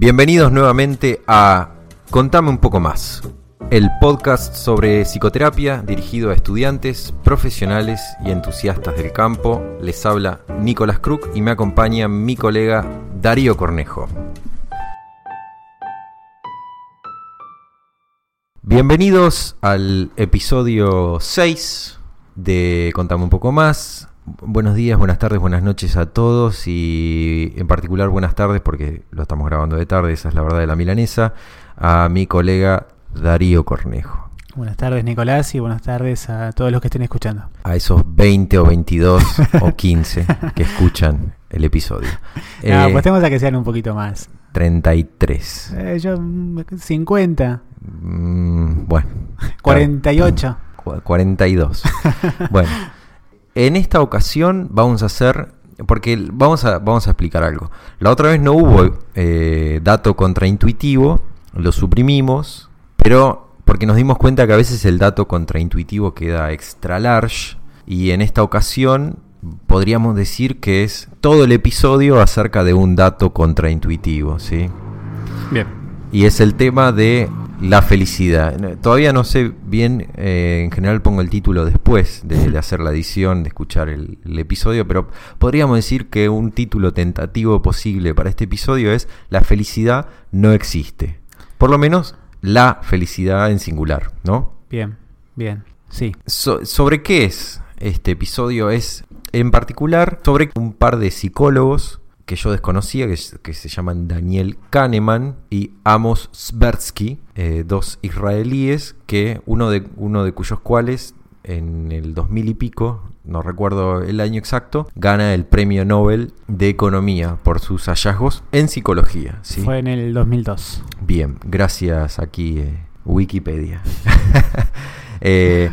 Bienvenidos nuevamente a Contame un poco más, el podcast sobre psicoterapia dirigido a estudiantes, profesionales y entusiastas del campo. Les habla Nicolás Kruk y me acompaña mi colega Darío Cornejo. Bienvenidos al episodio 6 de Contame un poco más. Buenos días, buenas tardes, buenas noches a todos y en particular buenas tardes porque lo estamos grabando de tarde, esa es la verdad de la milanesa, a mi colega Darío Cornejo. Buenas tardes Nicolás y buenas tardes a todos los que estén escuchando. A esos 20 o 22 o 15 que escuchan el episodio. No, pues tenemos a que sean un poquito más. 33. Eh, yo 50. Mm, bueno. 48. 42. bueno. En esta ocasión vamos a hacer, porque vamos a, vamos a explicar algo. La otra vez no hubo eh, dato contraintuitivo, lo suprimimos, pero porque nos dimos cuenta que a veces el dato contraintuitivo queda extra large y en esta ocasión podríamos decir que es todo el episodio acerca de un dato contraintuitivo, ¿sí? Bien. Y es el tema de la felicidad. Todavía no sé bien, eh, en general pongo el título después de, hacer la edición, de escuchar el, episodio, pero podríamos decir que un título tentativo posible para este episodio es La felicidad no existe. Por lo menos la felicidad en singular, ¿no? Bien, bien, sí. ¿Sobre qué es este episodio? Es en particular sobre un par de psicólogos que yo desconocía, que, se llaman Daniel Kahneman y Amos Sbersky, eh, dos israelíes, que uno de, uno de cuyos cuales en el 2000 y pico, no recuerdo el año exacto, gana el premio Nobel de Economía por sus hallazgos en psicología. ¿sí? Fue en el 2002. Bien, gracias aquí eh, Wikipedia. Eh,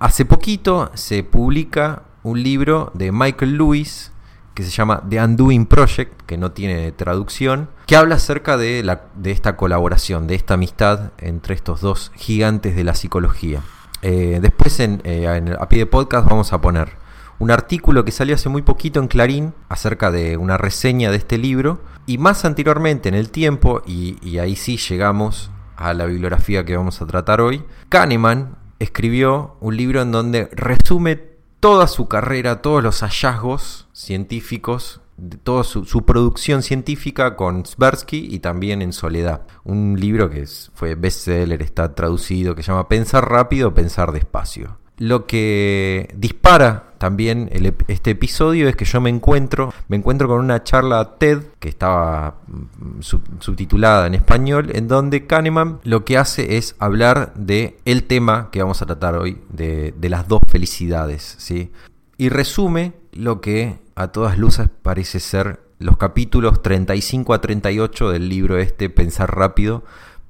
hace poquito se publica un libro de Michael Lewis que se llama The Undoing Project, que no tiene traducción, que habla acerca de, la, de esta colaboración, de esta amistad entre estos dos gigantes de la psicología. Eh, después en, eh, a pie de podcast vamos a poner un artículo que salió hace muy poquito en Clarín acerca de una reseña de este libro y más anteriormente en el tiempo, y ahí sí llegamos a la bibliografía que vamos a tratar hoy, Kahneman escribió un libro en donde resume toda su carrera, todos los hallazgos científicos, toda su, producción científica con Sbersky y también en Soledad. Un libro que fue bestseller, está traducido, que se llama Pensar rápido, pensar despacio. Lo que dispara también este episodio es que yo me encuentro, me encuentro con una charla TED que estaba mm, subtitulada en español, en donde Kahneman lo que hace es hablar de el tema que vamos a tratar hoy, de, de las dos felicidades, ¿sí? Y resume lo que a todas luces parece ser los capítulos 35 a 38 del libro este Pensar rápido,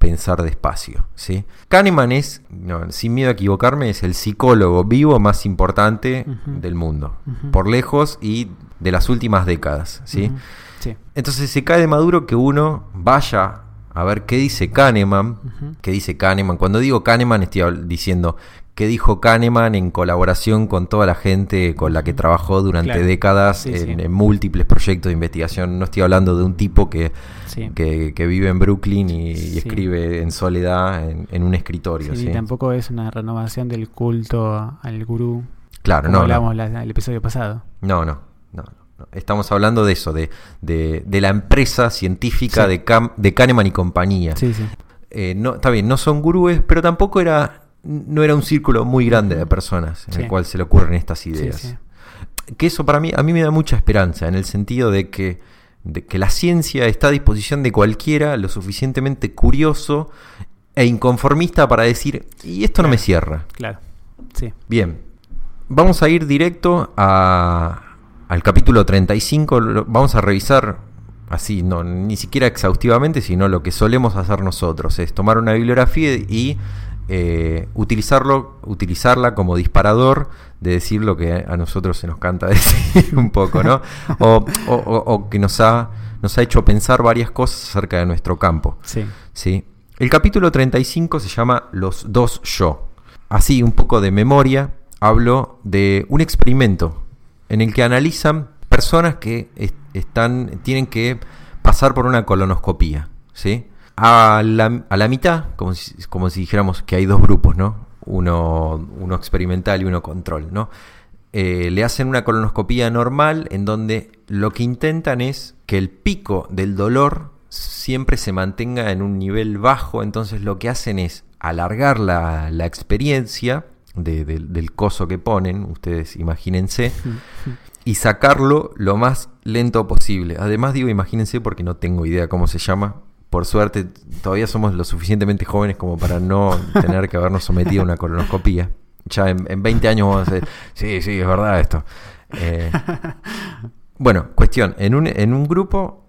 pensar despacio. ¿sí? Kahneman es, sin miedo a equivocarme, es el psicólogo vivo más importante del mundo, por lejos y de las últimas décadas. ¿sí? Entonces se cae de maduro que uno vaya a ver qué dice Kahneman, qué dice Kahneman. Cuando digo Kahneman estoy diciendo qué dijo Kahneman en colaboración con toda la gente con la que trabajó durante décadas en, múltiples proyectos de investigación. No estoy hablando de un tipo que, que, vive en Brooklyn y, escribe en soledad en, un escritorio. Sí, tampoco es una renovación del culto al gurú. Claro, como no. Hablamos el episodio pasado. No, no, no. Estamos hablando de eso, de, de, la empresa científica de, de Kahneman y compañía. Sí, sí. Eh, no, está bien, no son gurúes, pero tampoco era no era un círculo muy grande de personas en el cual se le ocurren estas ideas. Que eso para mí, a mí me da mucha esperanza, en el sentido de que, de que la ciencia está a disposición de cualquiera lo suficientemente curioso e inconformista para decir, y esto no me cierra. Claro, sí. Bien, vamos a ir directo a, al capítulo 35, vamos a revisar así, no, ni siquiera exhaustivamente, sino lo que solemos hacer nosotros, es tomar una bibliografía y eh, utilizarlo, utilizarla como disparador de decir lo que a nosotros se nos canta decir un poco, ¿no? O, que nos ha, nos ha hecho pensar varias cosas acerca de nuestro campo. Sí. ¿sí? El capítulo 35 se llama Los dos yo. Así, un poco de memoria, hablo de un experimento en el que analizan personas que están, tienen que pasar por una colonoscopía. ¿sí? A la, a la mitad, como si, como si dijéramos que hay dos grupos, ¿no? Uno, uno experimental y uno control, ¿no? Eh, le hacen una colonoscopía normal en donde lo que intentan es que el pico del dolor siempre se mantenga en un nivel bajo, entonces lo que hacen es alargar la, la experiencia de- del- del coso que ponen, ustedes imagínense, y sacarlo lo más lento posible. Además digo imagínense porque no tengo idea cómo se llama. Por suerte todavía somos lo suficientemente jóvenes como para no tener que habernos sometido a una colonoscopía. Ya en, en 20 años vamos a decir, sí, sí, es verdad esto. Eh, bueno, cuestión, en un, en un grupo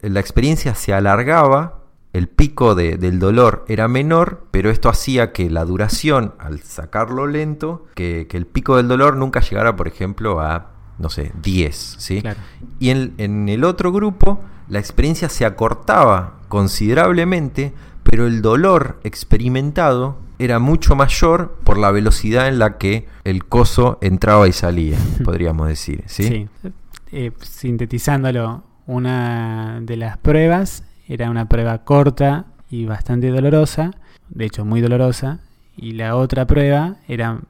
la experiencia se alargaba, el pico de- del dolor era menor, pero esto hacía que la duración, al sacarlo lento, que, que el pico del dolor nunca llegara, por ejemplo, a, no sé, 10, ¿sí? Claro. Y en, en el otro grupo, la experiencia se acortaba considerablemente, pero el dolor experimentado era mucho mayor por la velocidad en la que el coso entraba y salía, podríamos decir. ¿sí? Sí. Eh, sintetizándolo, una de las pruebas era una prueba corta y bastante dolorosa, de hecho muy dolorosa, y la otra prueba era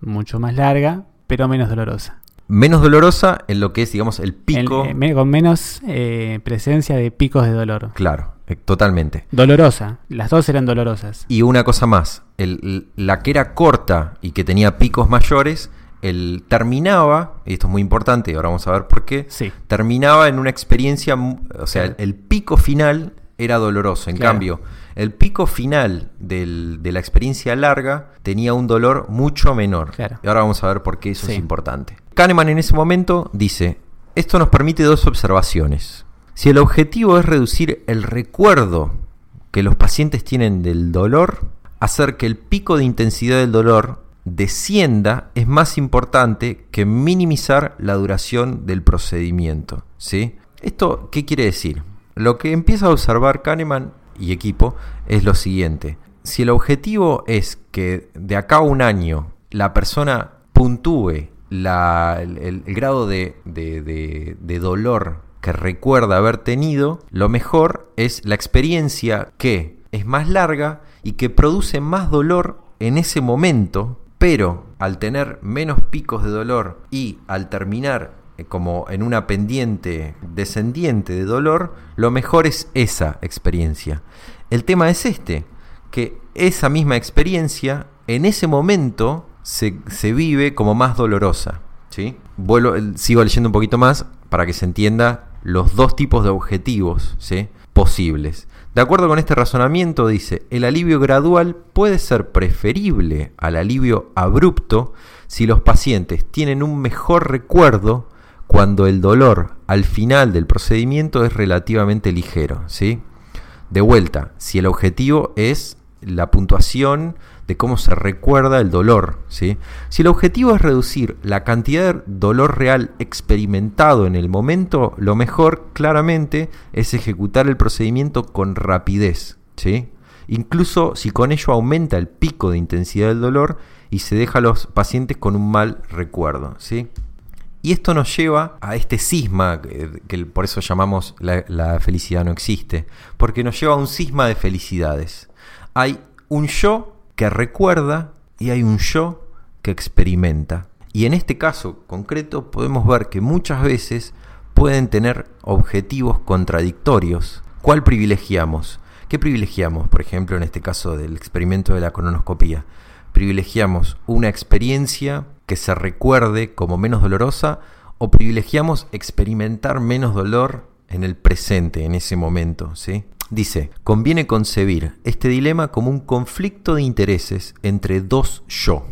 mucho más larga, pero menos dolorosa. Menos dolorosa en lo que es, digamos, el pico. El- eh, con menos eh, presencia de picos de dolor. Claro, eh, totalmente. Dolorosa, las dos eran dolorosas. Y una cosa más, el- la que era corta y que tenía picos mayores, el terminaba, y esto es muy importante, y ahora vamos a ver por qué, Sí. terminaba en una experiencia, o sea, Claro. el, el pico final era doloroso. En Claro. cambio, el pico final del- de la experiencia larga tenía un dolor mucho menor. Claro. Y ahora vamos a ver por qué eso Sí. es importante. Kahneman en ese momento dice, esto nos permite dos observaciones. Si el objetivo es reducir el recuerdo que los pacientes tienen del dolor, hacer que el pico de intensidad del dolor descienda es más importante que minimizar la duración del procedimiento. ¿sí? ¿Esto qué quiere decir? Lo que empieza a observar Kahneman y equipo es lo siguiente. Si el objetivo es que de acá a un año la persona puntúe la- el, grado de, de- dolor que recuerda haber tenido, lo mejor es la experiencia que es más larga y que produce más dolor en ese momento, pero al tener menos picos de dolor y al terminar como en una pendiente descendiente de dolor, lo mejor es esa experiencia. El tema es este, que esa misma experiencia en ese momento se, se vive como más dolorosa. ¿sí? Vuelvo- eh, sigo leyendo un poquito más para que se entienda los dos tipos de objetivos ¿sí? posibles. De acuerdo con este razonamiento, dice, el alivio gradual puede ser preferible al alivio abrupto si los pacientes tienen un mejor recuerdo cuando el dolor al final del procedimiento es relativamente ligero. ¿sí? De vuelta, si el objetivo es la puntuación de cómo se recuerda el dolor, ¿sí? Si el objetivo es reducir la cantidad de dolor real experimentado en el momento, lo mejor claramente es ejecutar el procedimiento con rapidez, ¿sí? Incluso si con ello aumenta el pico de intensidad del dolor y se deja a los pacientes con un mal recuerdo, ¿sí? Y esto nos lleva a este cisma, que, que por eso llamamos la, felicidad no existe, porque nos lleva a un cisma de felicidades. Hay un yo que recuerda y hay un yo que experimenta. Y en este caso concreto podemos ver que muchas veces pueden tener objetivos contradictorios. ¿Cuál privilegiamos? ¿Qué privilegiamos, por ejemplo, en este caso del experimento de la colonoscopía? ¿Privilegiamos una experiencia que se recuerde como menos dolorosa o privilegiamos experimentar menos dolor en el presente, en ese momento? ¿sí? Dice, conviene concebir este dilema como un conflicto de intereses entre dos yo.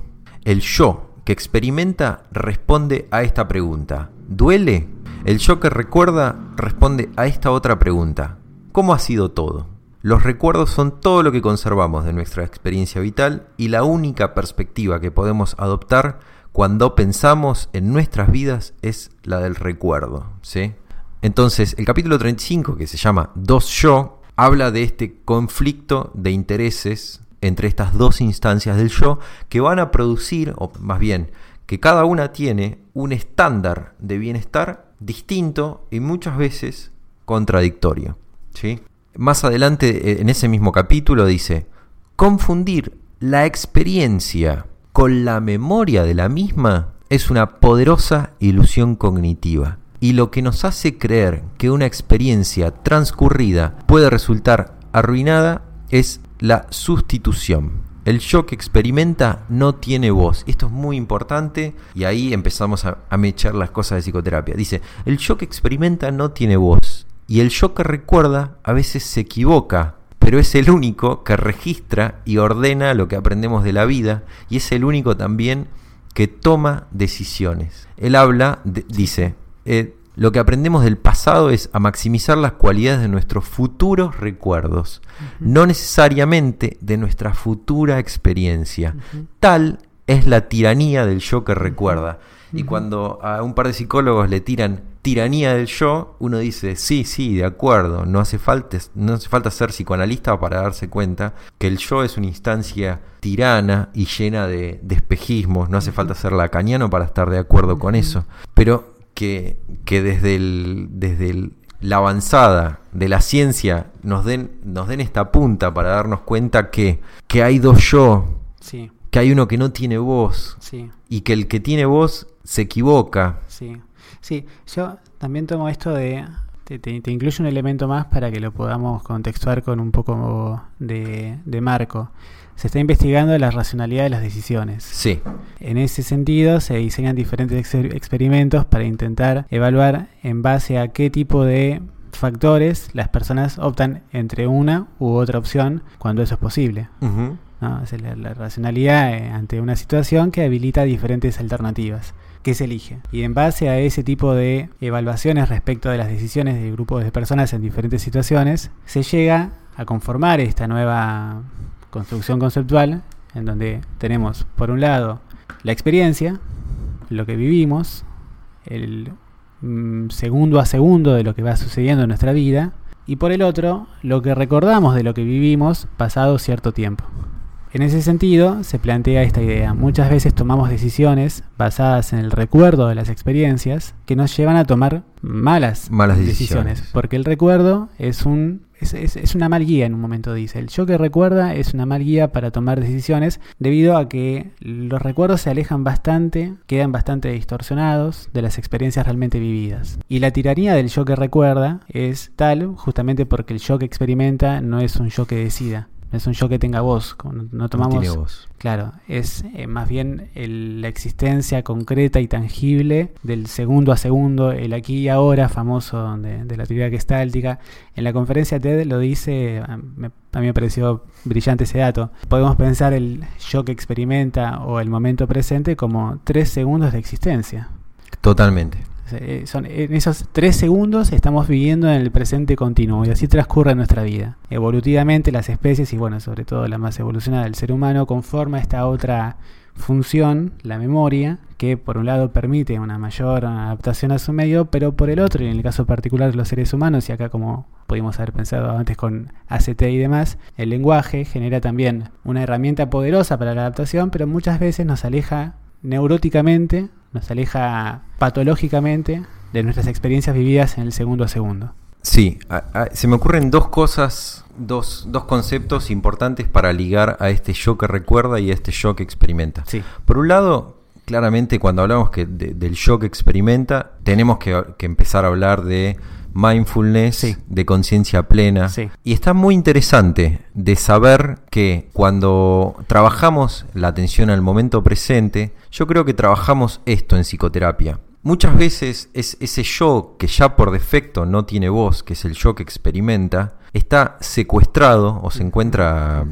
El yo que experimenta responde a esta pregunta, ¿duele? El yo que recuerda responde a esta otra pregunta, ¿cómo ha sido todo? Los recuerdos son todo lo que conservamos de nuestra experiencia vital y la única perspectiva que podemos adoptar cuando pensamos en nuestras vidas es la del recuerdo. ¿sí? Entonces, el capítulo 35, que se llama Dos Yo, habla de este conflicto de intereses entre estas dos instancias del yo que van a producir, o más bien, que cada una tiene un estándar de bienestar distinto y muchas veces contradictorio. ¿sí? más adelante, en ese mismo capítulo, dice, confundir la experiencia con la memoria de la misma es una poderosa ilusión cognitiva. Y lo que nos hace creer que una experiencia transcurrida puede resultar arruinada es la sustitución. El yo que experimenta no tiene voz. Esto es muy importante y ahí empezamos a, mechar las cosas de psicoterapia. Dice, el yo que experimenta no tiene voz. Y el yo que recuerda a veces se equivoca, pero es el único que registra y ordena lo que aprendemos de la vida y es el único también que toma decisiones. Él habla, de- dice, eh, lo que aprendemos del pasado es a maximizar las cualidades de nuestros futuros recuerdos, no necesariamente de nuestra futura experiencia. Tal es la tiranía del yo que recuerda. Y cuando a un par de psicólogos le tiran tiranía del yo, uno dice, sí, sí, de acuerdo, no hace falta, no hace falta ser psicoanalista para darse cuenta que el yo es una instancia tirana y llena de, de espejismos, no hace falta ser lacaniano para estar de acuerdo con eso, pero que, que desde, el, desde el- la avanzada de la ciencia nos den, nos den esta punta para darnos cuenta que, que hay dos yo, Sí, que hay uno que no tiene voz sí, y que el que tiene voz se equivoca. sí. Sí, yo también tomo esto de... Te, te- te incluyo un elemento más para que lo podamos contextuar con un poco de, de marco. Se está investigando la racionalidad de las decisiones. Sí, En ese sentido, se diseñan diferentes exper- experimentos para intentar evaluar en base a qué tipo de factores las personas optan entre una u otra opción cuando eso es posible. Ujú. ¿no? Es la, la racionalidad eh, ante una situación que habilita diferentes alternativas que se elige. Y en base a ese tipo de evaluaciones respecto de las decisiones de grupos de personas en diferentes situaciones, se llega a conformar esta nueva construcción conceptual en donde tenemos, por un lado, la experiencia, lo que vivimos, el mm, segundo a segundo de lo que va sucediendo en nuestra vida, y por el otro, lo que recordamos de lo que vivimos pasado cierto tiempo. En ese sentido, se plantea esta idea. Muchas veces tomamos decisiones basadas en el recuerdo de las experiencias que nos llevan a tomar malas, Malas decisiones. Porque el recuerdo es, un, es, es- es una mal guía en un momento, dice. El yo que recuerda es una mal guía para tomar decisiones debido a que los recuerdos se alejan bastante, quedan bastante distorsionados de las experiencias realmente vividas. Y la tiranía del yo que recuerda es tal justamente porque el yo que experimenta no es un yo que decida. No es un yo que tenga voz, no, no tomamos no voz. Claro, es eh, más bien el- la existencia concreta y tangible del segundo a segundo, el aquí y ahora famoso de, de la teoría gestáltica. En la conferencia TED lo dice, me- a mí me pareció brillante ese dato. Podemos pensar el yo que experimenta o el momento presente como tres segundos de existencia. Totalmente. Eh, son, en esos tres segundos estamos viviendo en el presente continuo y así transcurre nuestra vida. Evolutivamente las especies y bueno, sobre todo la más evolucionada del ser humano conforma esta otra función, la memoria, que por un lado permite una mayor adaptación a su medio, pero por el otro, y en el caso particular de los seres humanos, y acá como pudimos haber pensado antes con ACT y demás, el lenguaje genera también una herramienta poderosa para la adaptación, pero muchas veces nos aleja neuróticamente, nos aleja patológicamente de nuestras experiencias vividas en el segundo a segundo. Sí, a- a- se me ocurren dos cosas, dos, dos conceptos importantes para ligar a este yo que recuerda y a este yo que experimenta. Sí. Por un lado, claramente cuando hablamos que de- del yo que experimenta, tenemos que, que empezar a hablar de mindfulness, Sí. de conciencia plena. Sí. Y está muy interesante de saber que cuando trabajamos la atención al momento presente, yo creo que trabajamos esto en psicoterapia. Muchas veces es ese yo que ya por defecto no tiene voz, que es el yo que experimenta, está secuestrado o se encuentra,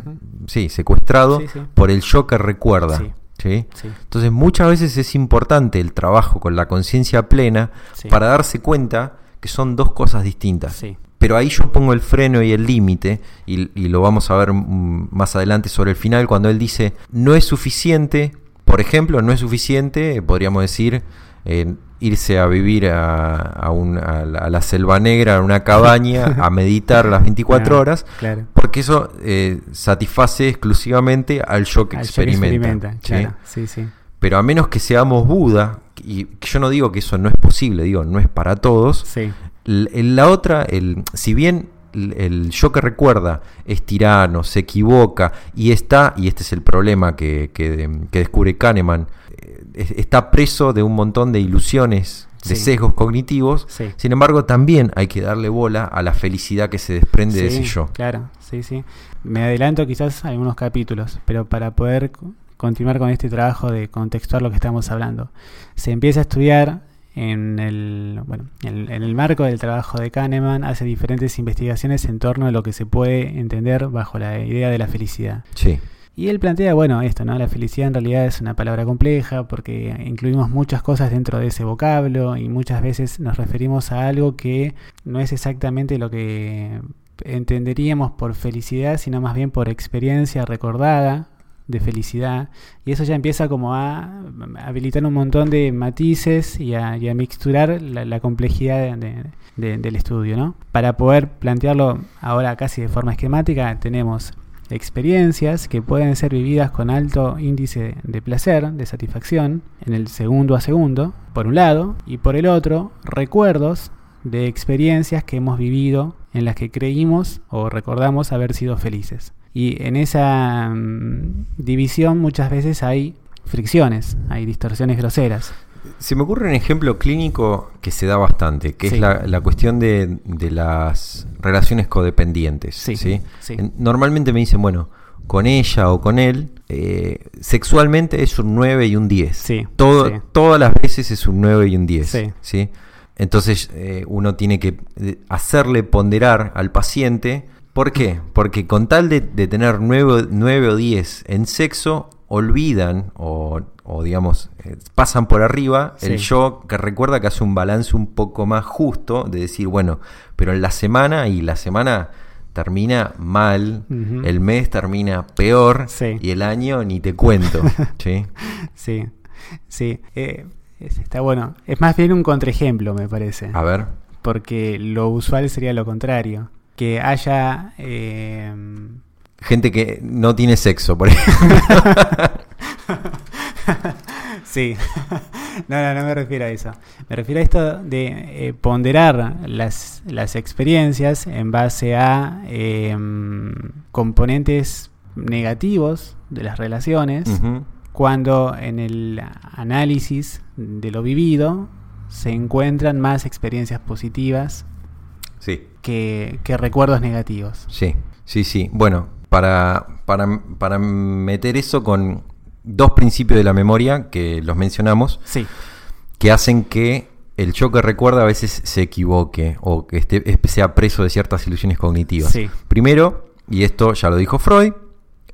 sí, secuestrado Sí, por el yo que recuerda. Sí. ¿sí? Sí. Entonces muchas veces es importante el trabajo con la conciencia plena Sí. para darse cuenta que son dos cosas distintas. Sí. Pero ahí yo pongo el freno y el límite, y, y lo vamos a ver mm, más adelante sobre el final, cuando él dice, no es suficiente, por ejemplo, no es suficiente, podríamos decir, eh, irse a vivir a, a un- a la, a la selva negra, a una cabaña, a meditar las 24 Claro, horas, Claro. porque eso eh, satisface exclusivamente al yo que Al yo que experimenta. experimenta, ¿sí? claro. Sí, sí. Pero a menos que seamos Buda, y yo no digo que eso no es posible, digo, no es para todos, Sí. La otra, el, si bien el, el yo que recuerda es tirano, se equivoca y está, y este es el problema que, que- que descubre Kahneman, eh, es- está preso de un montón de ilusiones, de Sí. sesgos cognitivos. Sí. Sin embargo, también hay que darle bola a la felicidad que se desprende de ese yo. Claro, sí, sí. Me adelanto quizás a algunos capítulos, pero para poder continuar con este trabajo de contextuar lo que estamos hablando, se empieza a estudiar en el, bueno, en, en el marco del trabajo de Kahneman, hace diferentes investigaciones en torno a lo que se puede entender bajo la idea de la felicidad. Sí, Y él plantea, bueno, esto, ¿no? La felicidad en realidad es una palabra compleja porque incluimos muchas cosas dentro de ese vocablo y muchas veces nos referimos a algo que no es exactamente lo que entenderíamos por felicidad, sino más bien por experiencia recordada de felicidad. Y eso ya empieza como a habilitar un montón de matices y a, y mixturar la, complejidad de- del estudio, ¿no? Para poder plantearlo ahora casi de forma esquemática, tenemos experiencias que pueden ser vividas con alto índice de placer, de satisfacción, en el segundo a segundo, por un lado, y por el otro, recuerdos de experiencias que hemos vivido en las que creímos o recordamos haber sido felices. Y en esa mm, división muchas veces hay fricciones, hay distorsiones groseras. Se me ocurre un ejemplo clínico que se da bastante, que Sí. es la, la cuestión de, de las relaciones codependientes. Sí, ¿sí? sí. En- Normalmente me dicen, bueno, con ella o con él, eh, sexualmente es un 9 y un 10. Sí, Todo- sí. Todas las veces es un 9 y un 10. Sí. ¿sí? Entonces eh, uno tiene que eh, hacerle ponderar al paciente. ¿Por qué? Porque con tal de, de tener 9, 9 o 10 en sexo, olvidan o, o, digamos, eh, pasan por arriba el yo que recuerda que hace un balance un poco más justo de decir, bueno, pero en la semana y la semana termina mal, el mes termina peor Sí. y el año ni te cuento. ¿sí? Sí, sí. eh, es- está bueno. Es más bien un contraejemplo, me parece. A ver. Porque lo usual sería lo contrario. Que haya... eh, Gente que no tiene sexo, por ejemplo. sí. no, no, no me refiero a eso. Me refiero a esto de eh, ponderar las, las experiencias en base a eh, componentes negativos de las relaciones. Cuando en el análisis de lo vivido se encuentran más experiencias positivas Sí, que, que recuerdos negativos. sí, sí, sí. Bueno, para, para, para meter eso con dos principios de la memoria que los mencionamos, Sí, que hacen que el yo que recuerda a veces se equivoque o que esté, sea preso de ciertas ilusiones cognitivas. Sí. Primero, y esto ya lo dijo Freud,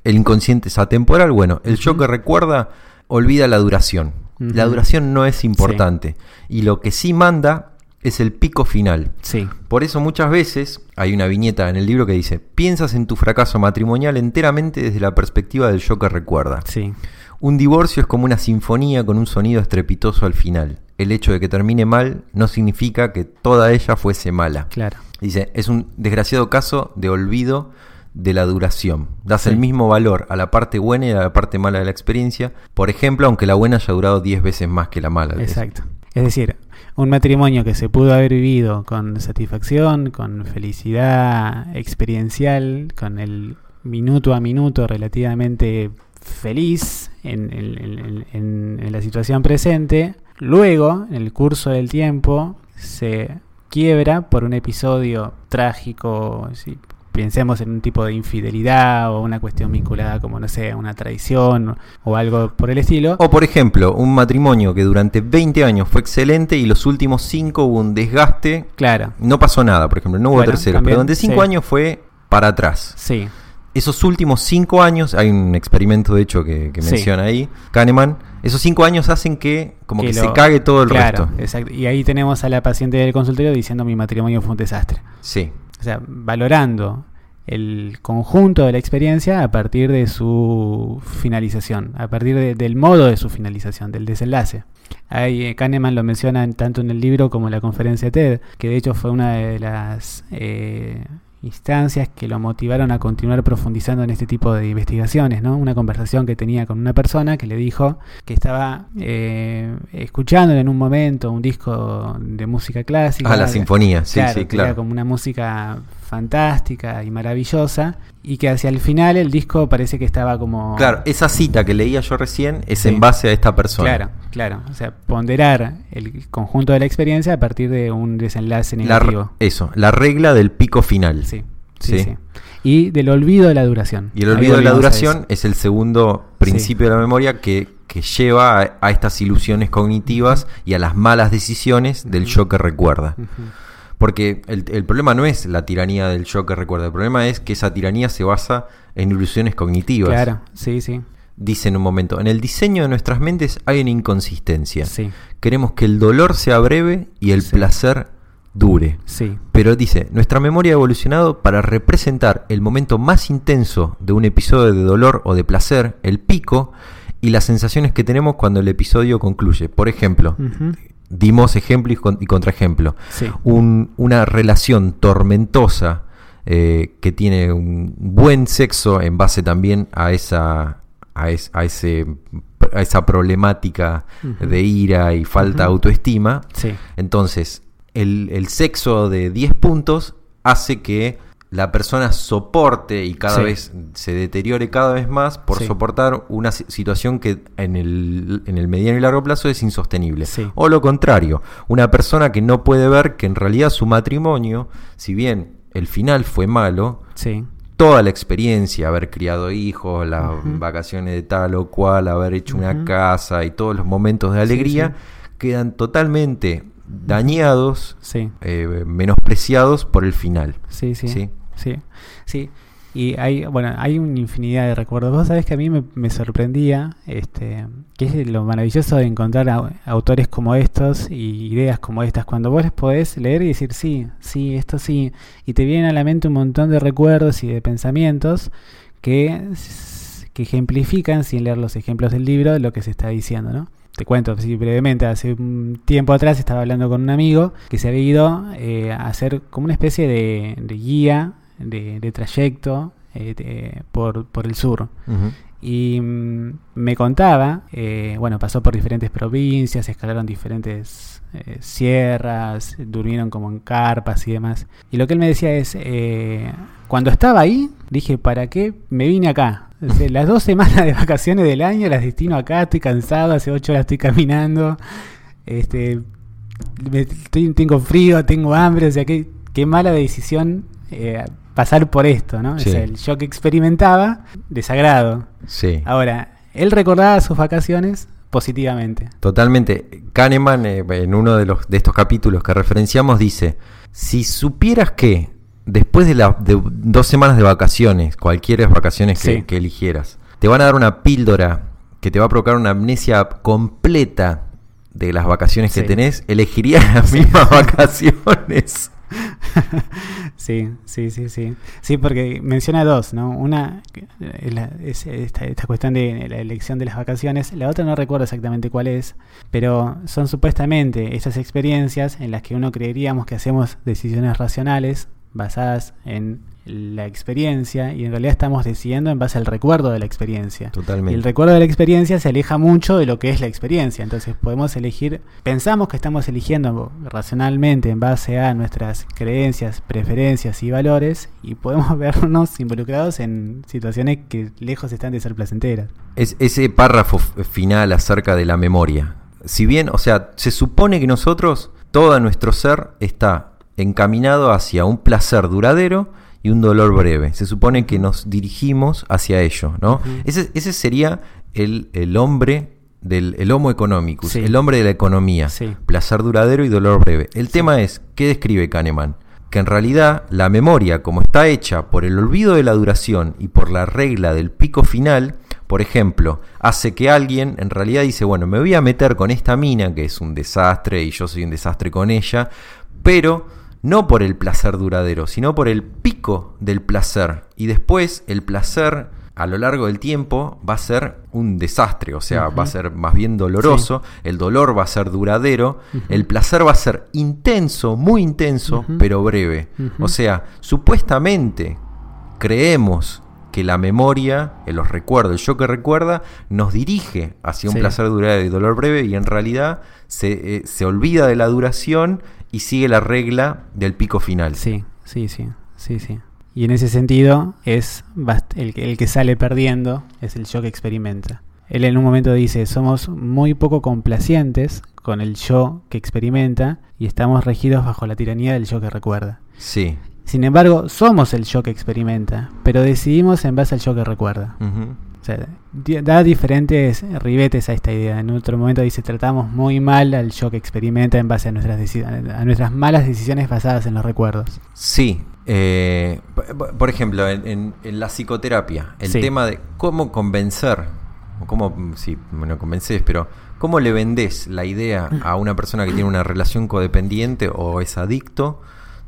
el inconsciente es atemporal. Bueno, el yo que recuerda olvida la duración. La duración no es importante. Y lo que sí manda es el pico final. sí, Por eso muchas veces hay una viñeta en el libro que dice, piensas en tu fracaso matrimonial enteramente desde la perspectiva del yo que recuerda. sí, Un divorcio es como una sinfonía con un sonido estrepitoso al final. El hecho de que termine mal no significa que toda ella fuese mala. claro. Dice, es un desgraciado caso de olvido de la duración. Das Sí. el mismo valor a la parte buena y a la parte mala de la experiencia. Por ejemplo, aunque la buena haya durado 10 veces más que la mala. Exacto. Es decir, un matrimonio que se pudo haber vivido con satisfacción, con felicidad experiencial, con el minuto a minuto relativamente feliz en, en- la situación presente, luego, en el curso del tiempo, se quiebra por un episodio trágico, pensemos en un tipo de infidelidad o una cuestión vinculada como, no sé, una traición o algo por el estilo. O por ejemplo, un matrimonio que durante 20 años fue excelente y los últimos 5 hubo un desgaste. Claro, No pasó nada, por ejemplo, no hubo Bueno, tercero. también, Pero durante 5 sí. años fue para atrás. sí, Esos últimos 5 años, hay un experimento de hecho que, que Sí. menciona ahí, Kahneman, esos 5 años hacen que como que, Que se cague todo el claro, resto. exacto. Y ahí tenemos a la paciente del consultorio diciendo mi matrimonio fue un desastre. Sí, sea, valorando el conjunto de la experiencia a partir de su finalización, a partir de- del modo de su finalización, del desenlace. Ahí eh, Kahneman lo menciona en- tanto en el libro como en la conferencia TED, que de hecho fue una de las eh, instancias que lo motivaron a continuar profundizando en este tipo de investigaciones, ¿no? Una conversación que tenía con una persona que le dijo que estaba eh, escuchando en un momento un disco de música clásica. Ah, la sinfonía, sí, Claro, sí, que era claro. como una música fantástica y maravillosa y que hacia el final el disco parece que estaba como... Claro, esa cita que leía yo recién es Sí. en base a esta persona. Claro, claro. O sea, ponderar el conjunto de la experiencia a partir de un desenlace La negativo. eso, la regla del pico final. Sí, sí, Sí. sí. Y del olvido de la duración. Y el olvido de la duración es el segundo principio de la memoria que, que lleva a, a estas ilusiones cognitivas y a las malas decisiones del yo que recuerda. Ujú. Porque el, el problema no es la tiranía del yo que recuerda, el problema es que esa tiranía se basa en ilusiones cognitivas. Claro, sí, sí. Dice en un momento, en el diseño de nuestras mentes hay una inconsistencia. Sí, Queremos que el dolor sea breve y el Sí. placer dure. sí. Pero dice, nuestra memoria ha evolucionado para representar el momento más intenso de un episodio de dolor o de placer, el pico, y las sensaciones que tenemos cuando el episodio concluye. Por ejemplo. Dimos ejemplo y, con- y contraejemplo. Sí. Un- una relación tormentosa eh, que tiene un buen sexo en base también a esa, a es- a ese, a esa problemática de ira y falta de autoestima. Sí, Entonces, el, el sexo de 10 puntos hace que la persona soporte y cada Sí. vez se deteriore cada vez más por Sí. soportar una si- situación que en el, en el mediano y largo plazo es insostenible. Sí. O lo contrario, una persona que no puede ver que en realidad su matrimonio, si bien el final fue malo, sí. toda la experiencia, haber criado hijos, las vacaciones de tal o cual, haber hecho una casa y todos los momentos de alegría, quedan totalmente dañados, Sí, eh, menospreciados por el final. sí, sí. Sí. Sí, sí. Y hay, bueno, hay una infinidad de recuerdos. Vos sabés que a mí me, me sorprendía, este, que es lo maravilloso de encontrar au- autores como estos y ideas como estas. Cuando vos les podés leer y decir, sí, sí, esto sí, y te vienen a la mente un montón de recuerdos y de pensamientos que, que ejemplifican, sin leer los ejemplos del libro, lo que se está diciendo, ¿no? Te cuento así brevemente, hace un tiempo atrás estaba hablando con un amigo que se había ido eh, a hacer como una especie de, de guía, de, de trayecto eh, de- por, por el sur. Y mm, me contaba, eh, bueno, pasó por diferentes provincias, escalaron diferentes eh, sierras, durmieron como en carpas y demás. Y lo que él me decía es, eh, cuando estaba ahí, dije, ¿para qué me vine acá? O sea, las dos semanas de vacaciones del año las destino acá, estoy cansado, hace ocho horas estoy caminando, este, me- estoy- tengo frío, tengo hambre, o sea, qué, qué mala decisión eh, pasar por esto, ¿no? Sí. O sea, el yo que experimentaba, desagrado. Sí. Ahora, él recordaba sus vacaciones positivamente. Totalmente. Kahneman, eh, en uno de, los, de estos capítulos que referenciamos, dice, si supieras que después de, de dos semanas de vacaciones, cualquiera vacaciones que, Sí. que eligieras, te van a dar una píldora que te va a provocar una amnesia completa de las vacaciones que Sí. tenés, elegirías las mismas vacaciones. sí, sí, sí, sí. Sí, porque menciona dos, ¿no? Una que es, esta, esta cuestión de la elección de las vacaciones. La otra no recuerdo exactamente cuál es, pero son supuestamente esas experiencias en las que uno creeríamos que hacemos decisiones racionales basadas en la experiencia y en realidad estamos decidiendo en base al recuerdo de la experiencia. Y Totalmente. el recuerdo de la experiencia se aleja mucho de lo que es la experiencia. Entonces podemos elegir, pensamos que estamos eligiendo racionalmente en base a nuestras creencias, preferencias y valores y podemos vernos involucrados en situaciones que lejos están de ser placenteras. Es, ese párrafo final acerca de la memoria. Si bien, o sea, se supone que nosotros, todo nuestro ser está encaminado hacia un placer duradero y un dolor breve. Se supone que nos dirigimos hacia ello, ¿no? Ese, ese sería el, el hombre del el homo economicus, Sí. el hombre de la economía. Sí. Placer duradero y dolor breve. El tema es, ¿qué describe Kahneman? Que en realidad la memoria, como está hecha por el olvido de la duración y por la regla del pico final, por ejemplo, hace que alguien en realidad dice, bueno, me voy a meter con esta mina, que es un desastre y yo soy un desastre con ella, pero no por el placer duradero, sino por el pico del placer. Y después el placer a lo largo del tiempo va a ser un desastre, o sea, va a ser más bien doloroso, el dolor va a ser duradero, el placer va a ser intenso, muy intenso, pero breve. O sea, supuestamente creemos que la memoria, los recuerdos, el yo que recuerda, nos dirige hacia un Sí. placer duradero y dolor breve y en realidad se, eh, se olvida de la duración y sigue la regla del pico final. Sí, sí, sí. sí, sí. Y en ese sentido es el, que- el que sale perdiendo es el yo que experimenta. Él en un momento dice, somos muy poco complacientes con el yo que experimenta y estamos regidos bajo la tiranía del yo que recuerda. Sí. Sin embargo, somos el yo que experimenta, pero decidimos en base al yo que recuerda. Ujú. O sea, da diferentes ribetes a esta idea. En otro momento dice, tratamos muy mal al yo que experimenta en base a nuestras, a nuestras malas decisiones basadas en los recuerdos. Sí. eh, por ejemplo, en, en- en la psicoterapia, el Sí. tema de cómo convencer, o cómo, sí, no convences, pero cómo le vendés la idea a una persona que tiene una relación codependiente o es adicto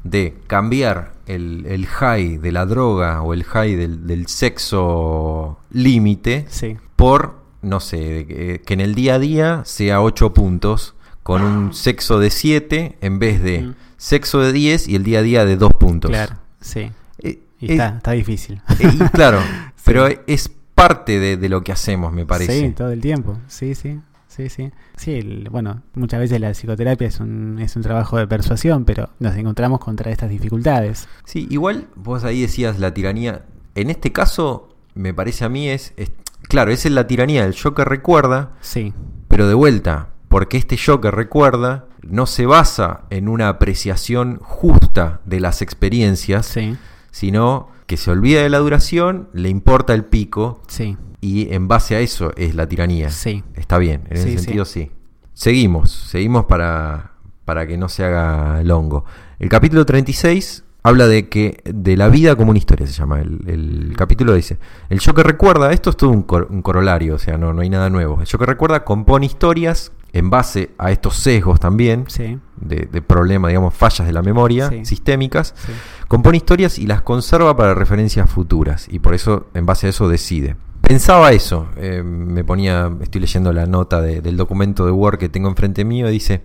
de cambiar el, el high de la droga o el high del, del sexo límite Sí, por, no sé, que, que en el día a día sea 8 puntos con un sexo de 7 en vez de Mm. sexo de 10 y el día a día de 2 puntos. claro, sí. Eh, Y eh, está, está difícil. eh, y claro, pero es parte de, de lo que hacemos, me parece. Sí, todo el tiempo. Sí, sí. Sí, sí. Sí, el- bueno, muchas veces la psicoterapia es un, es un trabajo de persuasión, pero nos encontramos contra estas dificultades. Sí, igual vos ahí decías la tiranía. En este caso, me parece a mí es, es- claro, esa es la tiranía del yo que recuerda, Sí, pero de vuelta, porque este yo que recuerda no se basa en una apreciación justa de las experiencias, sí, sino que se olvida de la duración, le importa el pico sí, y en base a eso es la tiranía. sí. Está bien, en Sí, ese sentido sí. Seguimos, seguimos para, para que no se haga longo. El capítulo 36 habla de que de la vida como una historia, se llama. El, el capítulo dice, el yo que recuerda, esto es todo un, cor- un corolario, o sea, no, no hay nada nuevo. El yo que recuerda compone historias en base a estos sesgos también, Sí, de, de problemas, digamos, fallas de la memoria Sí. sistémicas. sí. Compone historias y las conserva para referencias futuras y por eso, en base a eso, decide. Pensaba eso, eh, me ponía, estoy leyendo la nota de- del documento de Word que tengo enfrente mío, y dice,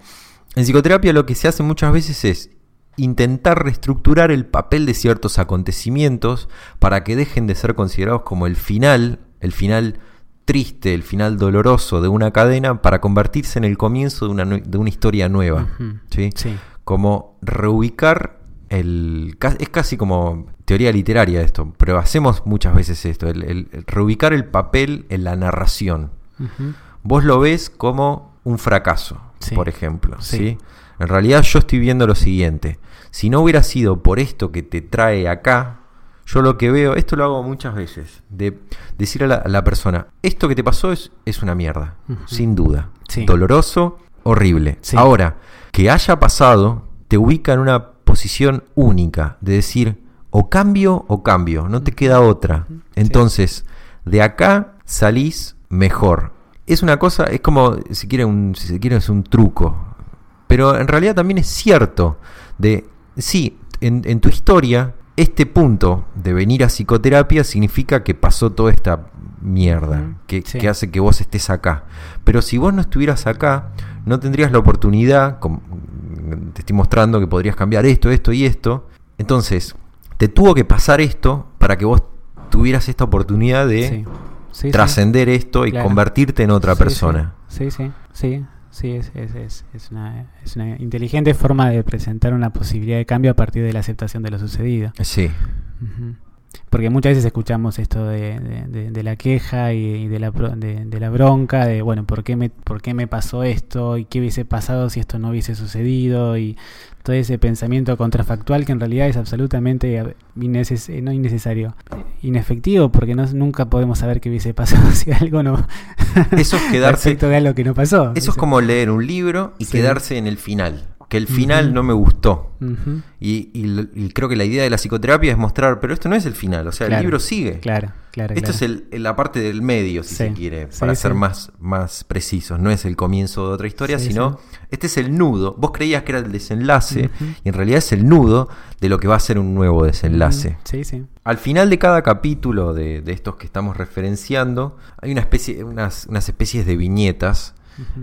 en psicoterapia lo que se hace muchas veces es intentar reestructurar el papel de ciertos acontecimientos para que dejen de ser considerados como el final, el final triste, el final doloroso de una cadena para convertirse en el comienzo de una, de una historia nueva. ¿sí? Sí, como reubicar el... Es casi como teoría literaria esto, pero hacemos muchas veces esto, el, el- el reubicar el papel en la narración. Vos lo ves como un fracaso, Sí. por ejemplo. ¿sí? En realidad yo estoy viendo lo siguiente. Si no hubiera sido por esto que te trae acá, yo lo que veo, esto lo hago muchas veces, de decir a la, a la persona, esto que te pasó es, es una mierda, sin duda. Sí. Doloroso, horrible. Sí. Ahora, que haya pasado, te ubica en una posición única de decir, o cambio o cambio, no te queda otra. Entonces, de acá salís mejor. Es una cosa, es como, si quiere, un, si se quiere, es un truco. Pero en realidad también es cierto de, sí, en, en tu historia, este punto de venir a psicoterapia significa que pasó toda esta mierda que, sí. que hace que vos estés acá. Pero si vos no estuvieras acá, no tendrías la oportunidad, como te estoy mostrando que podrías cambiar esto, esto y esto. Entonces, te tuvo que pasar esto para que vos tuvieras esta oportunidad de sí. Sí, sí. trascender esto y Claro. convertirte en otra persona. Sí, sí, sí, sí, es, es, es, es una, es una inteligente forma de presentar una posibilidad de cambio a partir de la aceptación de lo sucedido. Sí, Ujú. Porque muchas veces escuchamos esto de, de- de- de la queja y, y de, la, de, la bronca, de, bueno, ¿por qué, me, ¿por qué me pasó esto? ¿Y qué hubiese pasado si esto no hubiese sucedido? Y todo ese pensamiento contrafactual que en realidad es absolutamente eh, inneces- no innecesario, inefectivo, porque no, nunca podemos saber qué hubiese pasado si algo no... Eso es quedarse- respecto de algo que no pasó. Eso es como leer un libro y Sí. quedarse en el final. Que el final no me gustó. Y, y y creo que la idea de la psicoterapia es mostrar, pero esto no es el final, o sea, Claro. el libro sigue. Claro, claro. Esto claro. es el- la parte del medio, si Sí, se quiere, sí, para sí. ser más, más precisos. No es el comienzo de otra historia, sino este es el nudo. Vos creías que era el desenlace y en realidad es el nudo de lo que va a ser un nuevo desenlace. Sí, sí. Al final de cada capítulo de, de estos que estamos referenciando, hay una especie, unas, unas especies de viñetas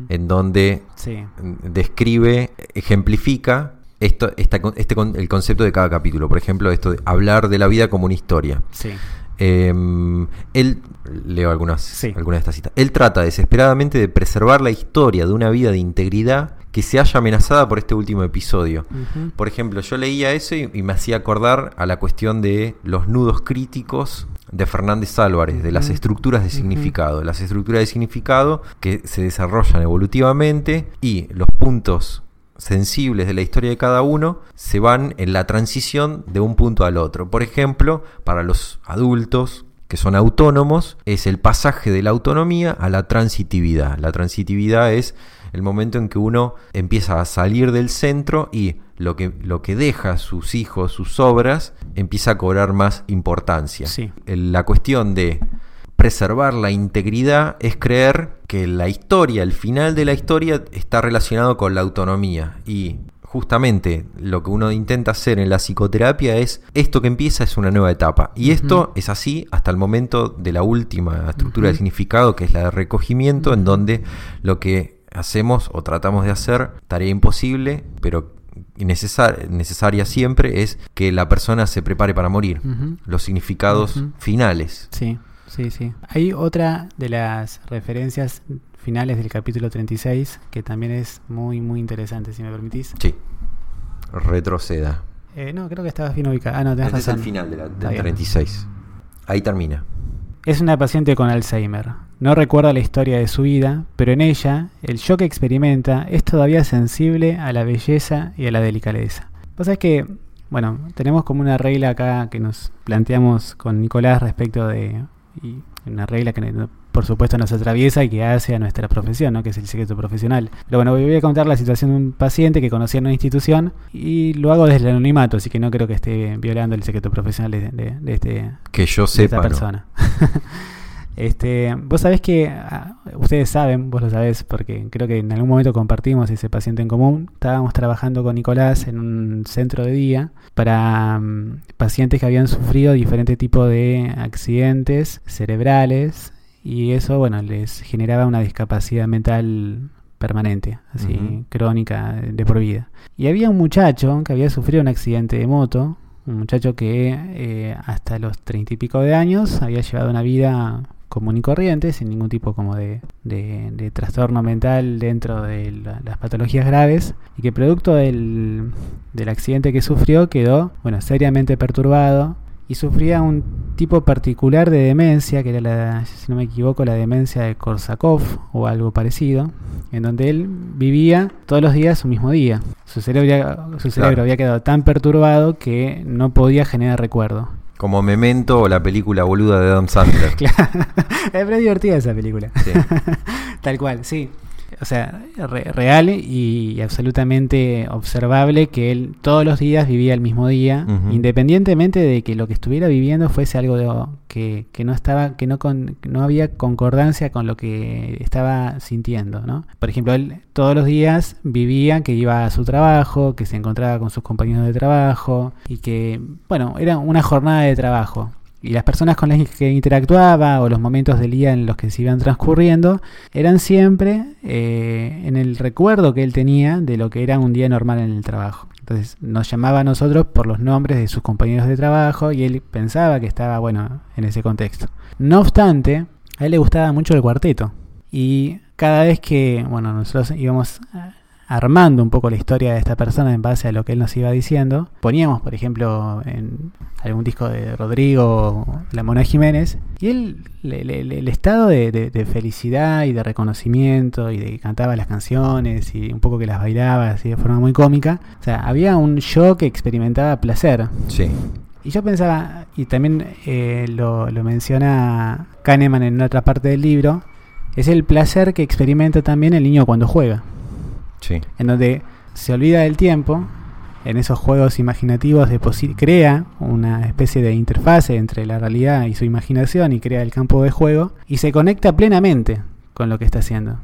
En donde Sí. describe, ejemplifica esto, esta este el concepto de cada capítulo. Por ejemplo, esto de hablar de la vida como una historia. Sí. Em, él, leo algunas, Sí. algunas de estas citas. Él trata desesperadamente de preservar la historia de una vida de integridad que se haya amenazada por este último episodio. Por ejemplo, yo leía eso y, y me hacía acordar a la cuestión de los nudos críticos de Fernández Álvarez, de las estructuras de significado. Las estructuras de significado que se desarrollan evolutivamente y los puntos sensibles de la historia de cada uno se van en la transición de un punto al otro. Por ejemplo, para los adultos que son autónomos, es el pasaje de la autonomía a la transitividad. La transitividad es el momento en que uno empieza a salir del centro y lo que, lo que deja sus hijos, sus obras, empieza a cobrar más importancia. Sí. La cuestión de preservar la integridad es creer que la historia, el final de la historia está relacionado con la autonomía. Y justamente lo que uno intenta hacer en la psicoterapia es esto que empieza es una nueva etapa. Y esto es así hasta el momento de la última estructura de significado que es la de recogimiento en donde lo que hacemos o tratamos de hacer tarea imposible pero necesar- necesaria siempre es que la persona se prepare para morir. Los significados finales. Sí, sí, sí. Hay otra de las referencias finales del capítulo 36 que también es muy, muy interesante, si me permitís. Sí. Retroceda. Eh, no, creo que estabas bien ubicada. Ah, no, tenés Este es el razón. final de la, del bien. 36. Ahí termina. Es una paciente con Alzheimer. No recuerda la historia de su vida, pero en ella, el shock que experimenta es todavía sensible a la belleza y a la delicadeza. Vos sabés que, bueno, tenemos como una regla acá que nos planteamos con Nicolás respecto de. Y una regla que por supuesto nos atraviesa y que hace a nuestra profesión, ¿no? que es el secreto profesional. Pero bueno, voy a contar la situación de un paciente que conocí en una institución y lo hago desde el anonimato, así que no creo que esté violando el secreto profesional de, de- de este, Que yo de sepa. esta ¿no? este, vos sabés que, ah, ustedes saben, vos lo sabés, porque creo que en algún momento compartimos ese paciente en común. Estábamos trabajando con Nicolás en un centro de día para mm, pacientes que habían sufrido diferentes tipos de accidentes cerebrales y eso, bueno, les generaba una discapacidad mental permanente, así crónica de por vida. Y había un muchacho que había sufrido un accidente de moto, un muchacho que eh, hasta los treinta y pico de años había llevado una vida común y corriente, sin ningún tipo como de, de- de trastorno mental dentro de la- las patologías graves, y que producto del, del accidente que sufrió quedó bueno, seriamente perturbado y sufría un tipo particular de demencia, que era la, si no me equivoco, la demencia de Korsakov o algo parecido, en donde él vivía todos los días su mismo día. Su cerebro, su cerebro Claro. había quedado tan perturbado que no podía generar recuerdo. Como Memento o la película boluda de Adam Sandler. Claro. Es divertida esa película. Sí. Tal cual, sí. O sea, re- real y absolutamente observable que él todos los días vivía el mismo día, independientemente de que lo que estuviera viviendo fuese algo de- que, que no estaba, que no con- no había concordancia con lo que estaba sintiendo, ¿no? Por ejemplo, él todos los días vivía que iba a su trabajo, que se encontraba con sus compañeros de trabajo y que, bueno, era una jornada de trabajo. Y las personas con las que interactuaba o los momentos del día en los que se iban transcurriendo eran siempre eh, en el recuerdo que él tenía de lo que era un día normal en el trabajo. Entonces nos llamaba a nosotros por los nombres de sus compañeros de trabajo y él pensaba que estaba, bueno, en ese contexto. No obstante, a él le gustaba mucho el cuarteto. Y cada vez que, bueno, nosotros íbamos armando un poco la historia de esta persona en base a lo que él nos iba diciendo, poníamos, por ejemplo, en algún disco de Rodrigo o La Mona Jiménez, y él, le- le- le- el estado de, de- de felicidad y de reconocimiento y de que cantaba las canciones y un poco que las bailaba así de forma muy cómica, o sea, había un yo que experimentaba placer. Sí. Y yo pensaba, y también eh, lo, lo menciona Kahneman en otra parte del libro, es el placer que experimenta también el niño cuando juega En donde se olvida del tiempo, en esos juegos imaginativos crea una especie de interfase entre la realidad y su imaginación y crea el campo de juego y se conecta plenamente con lo que está haciendo.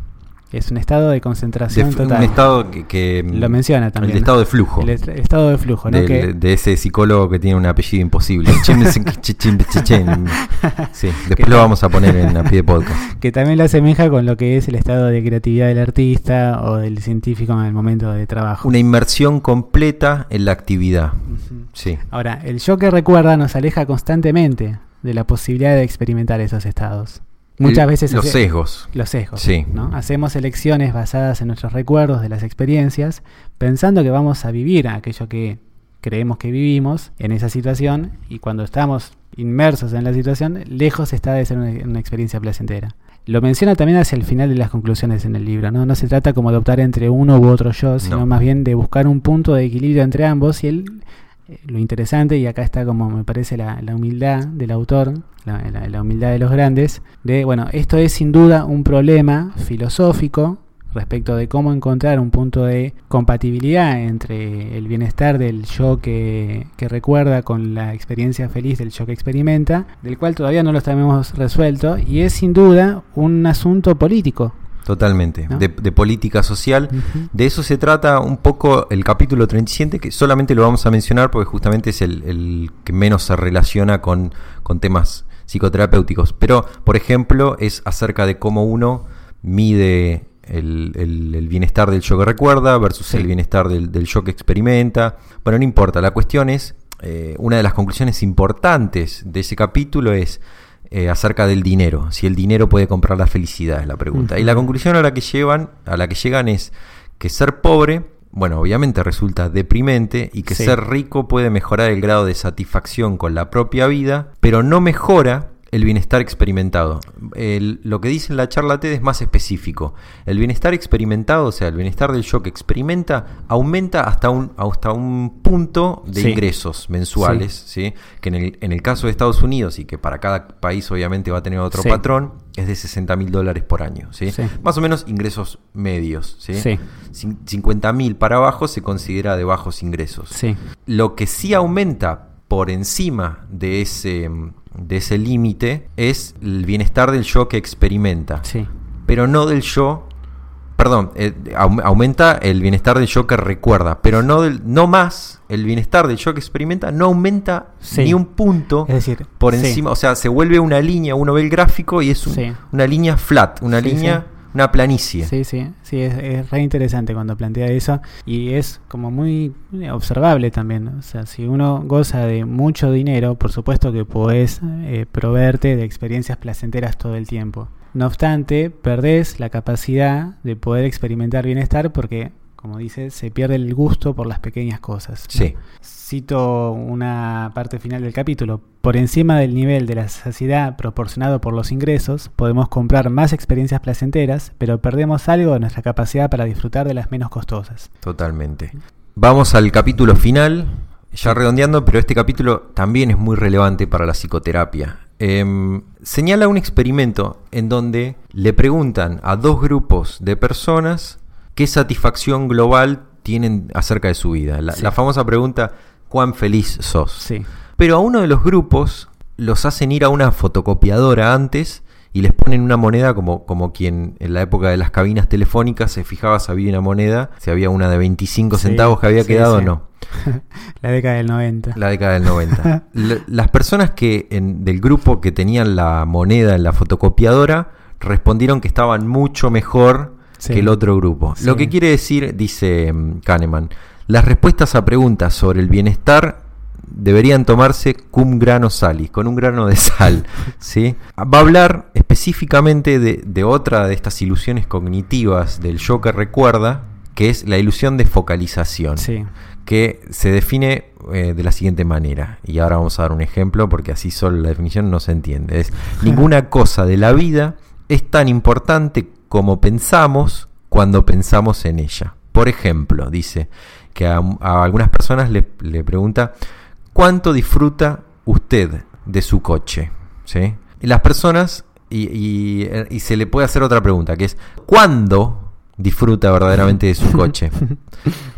Es un estado de De concentración f- un total. estado que, que- Lo menciona también. El estado de flujo. El est- estado de flujo, ¿no? Que- de ese psicólogo que tiene un apellido imposible. Sí, después lo vamos a poner en a pie de podcast. que también lo asemeja con lo que es el estado de creatividad del artista o del científico en el momento de trabajo. Una inmersión completa en la actividad. Sí. Ahora, el yo que recuerda nos aleja constantemente de la posibilidad de experimentar esos estados. Muchas veces los hace- sesgos. los sesgos. Sí. ¿no? Hacemos elecciones basadas en nuestros recuerdos de las experiencias, pensando que vamos a vivir aquello que creemos que vivimos en esa situación y cuando estamos inmersos en la situación, lejos está de ser una, una experiencia placentera. Lo menciona también hacia el final de las conclusiones en el libro. No, no se trata como de optar entre uno u otro yo, sino No. más bien de buscar un punto de equilibrio entre ambos y él eh, lo interesante, y acá está como me parece la, la humildad del autor, la humildad de los grandes, de, bueno, esto es sin duda un problema filosófico respecto de cómo encontrar un punto de compatibilidad entre el bienestar del yo que, que recuerda con la experiencia feliz del yo que experimenta, del cual todavía no lo tenemos resuelto, y es sin duda un asunto político. Totalmente. ¿No? De, de política social. De eso se trata un poco el capítulo 37, que solamente lo vamos a mencionar porque justamente es el, el que menos se relaciona con, con temas psicoterapéuticos. Pero, por ejemplo, es acerca de cómo uno mide el, el- el bienestar del yo que recuerda versus Sí. el bienestar del, del yo que experimenta. Bueno, no importa, la cuestión es, eh, una de las conclusiones importantes de ese capítulo es eh, acerca del dinero, si el dinero puede comprar la felicidad, es la pregunta. Y la conclusión a la que llevan, a la que llegan es que ser pobre, bueno, obviamente resulta deprimente y que Sí. ser rico puede mejorar el grado de satisfacción con la propia vida, pero no mejora el bienestar experimentado. El- lo que dice en la charla TED es más específico. El bienestar experimentado, o sea, el bienestar del yo que experimenta, aumenta hasta un, hasta un punto de Sí. ingresos mensuales, ¿sí? que en el, en el caso de Estados Unidos y que para cada país obviamente va a tener otro patrón, es de 60 mil dólares por año. ¿sí? Más o menos ingresos medios. ¿sí? Sí. Cin- 50 mil para abajo se considera de bajos ingresos. Sí, Lo que sí aumenta por encima de ese, de ese límite es el bienestar del yo que experimenta, sí, pero no del yo. Perdón, eh, aum- aumenta el bienestar del yo que recuerda, pero no, del, no más el bienestar del yo que experimenta, no aumenta Sí. ni un punto es decir, por sí. encima, o sea, se vuelve una línea, uno ve el gráfico y es un- una línea flat, una línea. Una planicie. Sí, sí, sí, es, es re interesante cuando plantea eso y es como muy observable también. O sea, si uno goza de mucho dinero, por supuesto que podés eh, proveerte de experiencias placenteras todo el tiempo. No obstante, perdés la capacidad de poder experimentar bienestar porque, como dice, se pierde el gusto por las pequeñas cosas. ¿no? Sí. Cito una parte final del capítulo. Por encima del nivel de la saciedad proporcionado por los ingresos, podemos comprar más experiencias placenteras, pero perdemos algo de nuestra capacidad para disfrutar de las menos costosas. Totalmente. Vamos al capítulo final, ya redondeando, pero este capítulo también es muy relevante para la psicoterapia. Em, señala un experimento en donde le preguntan a dos grupos de personas qué satisfacción global tienen acerca de su vida. La, Sí. la famosa pregunta, ¿cuán feliz sos? Sí, Pero a uno de los grupos los hacen ir a una fotocopiadora antes y les ponen una moneda como, como quien en la época de las cabinas telefónicas se fijaba si había una moneda, si había una de 25 Sí, centavos que había sí, quedado o sí. no. la década del 90. La década del 90. L- las personas que en- del grupo que tenían la moneda en la fotocopiadora respondieron que estaban mucho mejor Sí. que el otro grupo. Sí. Lo que quiere decir, dice mm, Kahneman, las respuestas a preguntas sobre el bienestar deberían tomarse cum grano salis, con un grano de sal. ¿sí? Va a hablar específicamente de, de otra de estas ilusiones cognitivas del yo que recuerda, que es la ilusión de focalización Sí, que se define eh, de la siguiente manera. Y ahora vamos a dar un ejemplo porque así solo la definición no se entiende. Es ninguna cosa de la vida es tan importante como pensamos cuando pensamos en ella. Por ejemplo, dice que a, a algunas personas le, le pregunta ¿cuánto disfruta usted de su coche? ¿Sí? Y las personas, y, y- y se le puede hacer otra pregunta, que es ¿cuándo disfruta verdaderamente de su coche?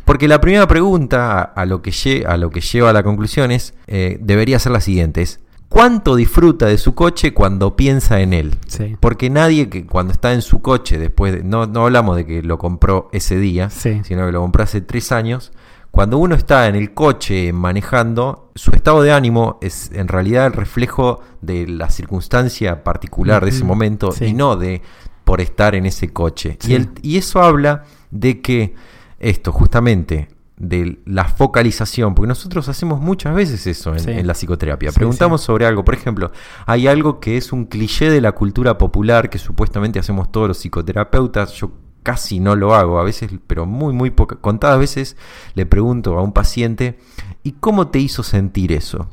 Porque la primera pregunta a, a lo, que lle- a lo que lleva a la conclusión es, eh, debería ser la siguiente, es ¿cuánto disfruta de su coche cuando piensa en él? sí, Porque nadie que cuando está en su coche, después de- no, no hablamos de que lo compró ese día, Sí. sino que lo compró hace tres años, cuando uno está en el coche manejando, su estado de ánimo es en realidad el reflejo de la circunstancia particular de ese momento sí. y no de por estar en ese coche. Sí. Y, el- y eso habla de que esto, justamente, de la focalización, porque nosotros hacemos muchas veces eso en, Sí. en la psicoterapia. Sí, Preguntamos sí. sobre algo, por ejemplo, hay algo que es un cliché de la cultura popular que supuestamente hacemos todos los psicoterapeutas. Yo casi no lo hago, a veces, pero muy, muy poca, contadas veces le pregunto a un paciente, ¿y cómo te hizo sentir eso?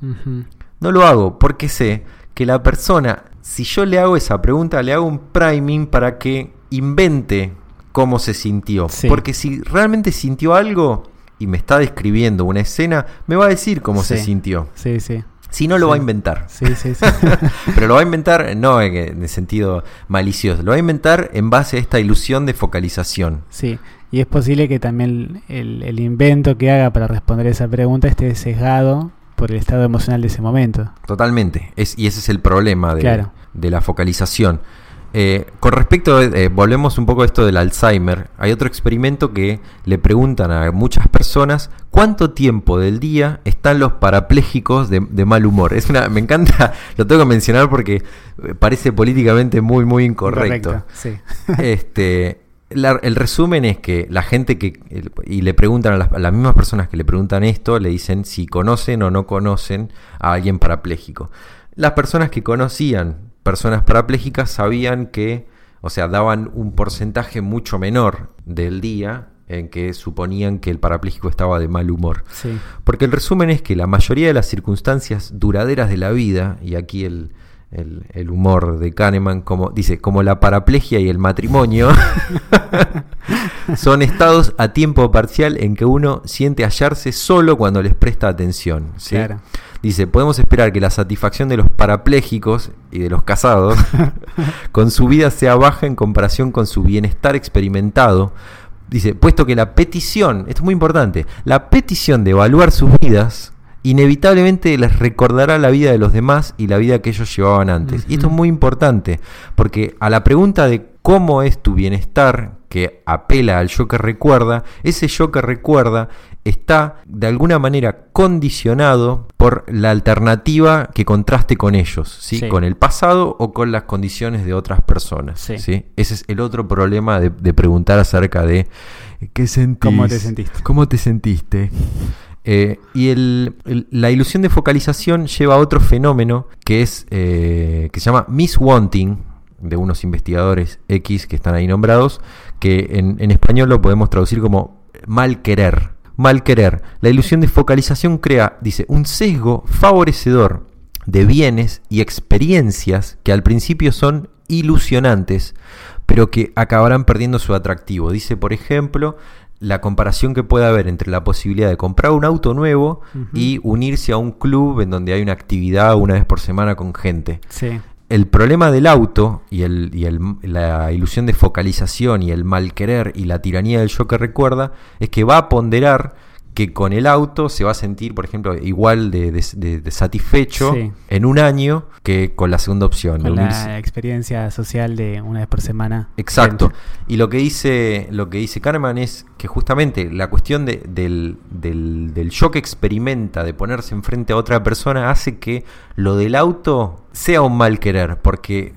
No lo hago porque sé que la persona, si yo le hago esa pregunta, le hago un priming para que invente cómo se sintió. Porque si realmente sintió algo y me está describiendo una escena, me va a decir cómo se sintió. Sí, sí. Si no, lo Sí. va a inventar. Sí, sí, sí. Pero lo va a inventar no en en el sentido malicioso, lo va a inventar en base a esta ilusión de focalización. Sí, y es posible que también el, el invento que haga para responder esa pregunta esté sesgado por el estado emocional de ese momento. Totalmente. Es, y ese es el problema de, Claro. de la focalización. Eh, con respecto, eh, volvemos un poco a esto del Alzheimer. Hay otro experimento que le preguntan a muchas personas cuánto tiempo del día están los parapléjicos de, de mal humor. Es una, me encanta, lo tengo que mencionar porque eh, parece políticamente muy, muy incorrecto. Sí. Este, la- el resumen es que la gente que, y le preguntan a las, a las mismas personas que le preguntan esto, le dicen si conocen o no conocen a alguien parapléjico. Las personas que conocían personas parapléjicas sabían que, o sea, daban un porcentaje mucho menor del día en que suponían que el parapléjico estaba de mal humor. Sí. Porque el resumen es que la mayoría de las circunstancias duraderas de la vida, y aquí el, el- el humor de Kahneman, como dice, como la paraplegia y el matrimonio, son estados a tiempo parcial en que uno siente hallarse solo cuando les presta atención. ¿sí? Claro. Dice, podemos esperar que la satisfacción de los parapléjicos y de los casados con su vida sea baja en comparación con su bienestar experimentado. Dice, puesto que la petición, esto es muy importante, la petición de evaluar sus vidas inevitablemente les recordará la vida de los demás y la vida que ellos llevaban antes. Y esto es muy importante, porque a la pregunta de cómo es tu bienestar, que apela al yo que recuerda, ese yo que recuerda está de alguna manera condicionado por la alternativa que contraste con ellos, ¿sí? Sí. con el pasado o con las condiciones de otras personas. Sí. ¿sí? Ese es el otro problema de, de preguntar acerca de ¿qué sentís? ¿Cómo te sentiste? ¿Cómo te sentiste? Eh, y el- el- la ilusión de focalización lleva a otro fenómeno que es eh, que se llama miswanting de unos investigadores X que están ahí nombrados, que en, en español lo podemos traducir como mal querer. Mal querer. La ilusión de focalización crea, dice, un sesgo favorecedor de bienes y experiencias que al principio son ilusionantes, pero que acabarán perdiendo su atractivo. Dice, por ejemplo, la comparación que puede haber entre la posibilidad de comprar un auto nuevo y unirse a un club en donde hay una actividad una vez por semana con gente. Sí. El problema del auto y, el, y el- la ilusión de focalización y el mal querer y la tiranía del yo que recuerda es que va a ponderar que con el auto se va a sentir, por ejemplo, igual de, de- de- de satisfecho Sí. en un año que con la segunda opción. Con la experiencia social de una vez por semana. Exacto. Y lo que dice, lo que dice Kahneman es que justamente la cuestión de- del, del, del yo que experimenta de ponerse enfrente a otra persona hace que lo del auto sea un mal querer, porque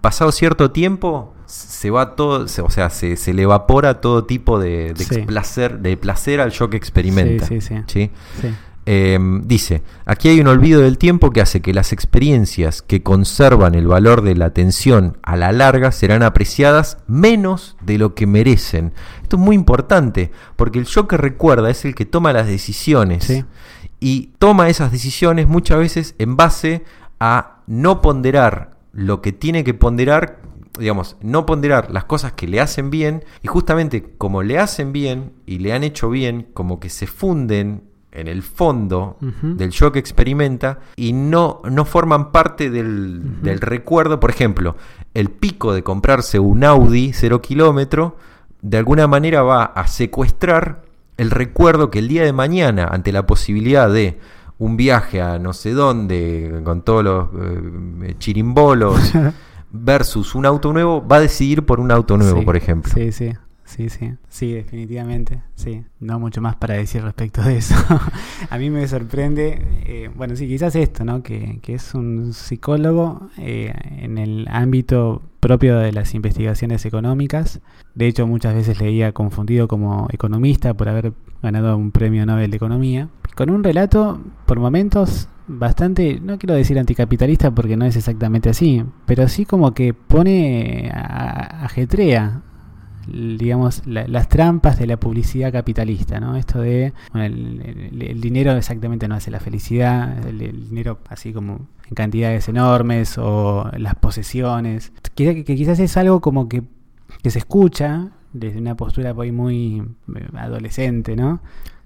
pasado cierto tiempo se va todo, se- o sea, se, se le evapora todo tipo de, de Sí. placer, de placer al yo que experimenta. Eh, dice, aquí hay un olvido del tiempo que hace que las experiencias que conservan el valor de la atención a la larga serán apreciadas menos de lo que merecen. Esto es muy importante, porque el yo que recuerda es el que toma las decisiones y toma esas decisiones muchas veces en base a no ponderar lo que tiene que ponderar, digamos, no ponderar las cosas que le hacen bien y justamente como le hacen bien y le han hecho bien, como que se funden en el fondo del yo que experimenta y no, no forman parte del, recuerdo. Por ejemplo, el pico de comprarse un Audi 0 kilómetro de alguna manera va a secuestrar el recuerdo que el día de mañana, ante la posibilidad de un viaje a no sé dónde, con todos los eh, chirimbolos, versus un auto nuevo, va a decidir por un auto nuevo, Sí, por ejemplo. Sí, sí, sí, sí, sí, definitivamente, sí. No mucho más para decir respecto de eso. a mí me sorprende, eh, bueno, sí, quizás esto, ¿no? Que, que es un psicólogo eh, en el ámbito propio de las investigaciones económicas. De hecho, muchas veces leía confundido como economista por haber ganado un premio Nobel de Economía. Con un relato, por momentos, bastante, no quiero decir anticapitalista porque no es exactamente así, pero sí como que pone, a, ajetrea digamos, las trampas de la publicidad capitalista, ¿no? Esto de el, dinero exactamente no hace la felicidad, el, dinero así como en cantidades enormes o las posesiones, que, que quizás es algo como que, que se escucha desde una postura muy, muy eh, adolescente, ¿no?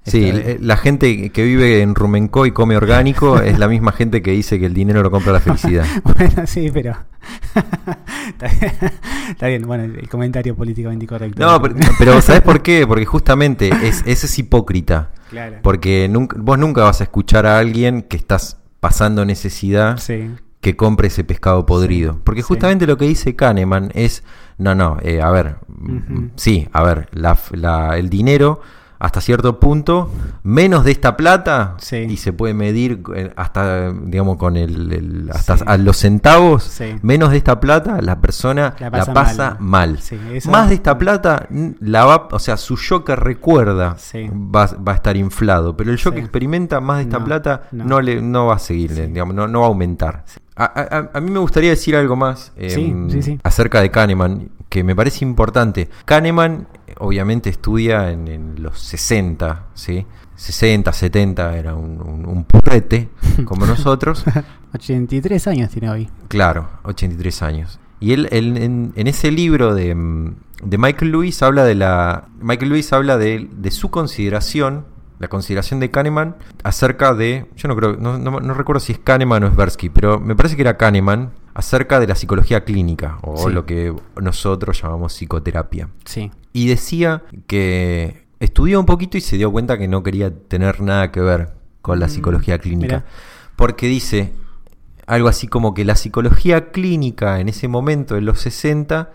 Sí, la gente que vive en Rumenco y come orgánico es la misma gente que dice que el dinero no compra la felicidad. bueno, sí, pero. está, bien, bueno, el comentario políticamente incorrecto. No, pero, ¿sabes por qué? Porque justamente es, ese es hipócrita. Claro. Porque nunca, vos nunca vas a escuchar a alguien que estás pasando necesidad que compre ese pescado podrido. Porque justamente lo que dice Kahneman es: no, no, eh, a ver, sí, a ver, la, el dinero hasta cierto punto, menos de esta plata, y se puede medir eh, hasta, digamos, con el, hasta a los centavos, menos de esta plata, la persona la pasa, mal. Más de esta plata, la va, o sea, su yo que recuerda va, va, a estar inflado, pero el yo que experimenta más de esta plata no. le, no va a seguir, digamos, no, no va a aumentar. A, a, mí me gustaría decir algo más em, acerca de Kahneman, que me parece importante. Kahneman obviamente estudia en, los 60, ¿sí? 60, 70, era un, un, purrete como nosotros. 83 años tiene hoy. Claro, 83 años. Y él, en, ese libro de, de, Michael Lewis habla de la. Michael Lewis habla de, de su consideración la consideración de Kahneman acerca de, yo no creo, no, no, recuerdo si es Kahneman o Sversky, pero me parece que era Kahneman acerca de la psicología clínica o lo que nosotros llamamos psicoterapia. Sí. Y decía que estudió un poquito y se dio cuenta que no quería tener nada que ver con la mm, psicología clínica, porque dice algo así como que la psicología clínica en ese momento, en los 60,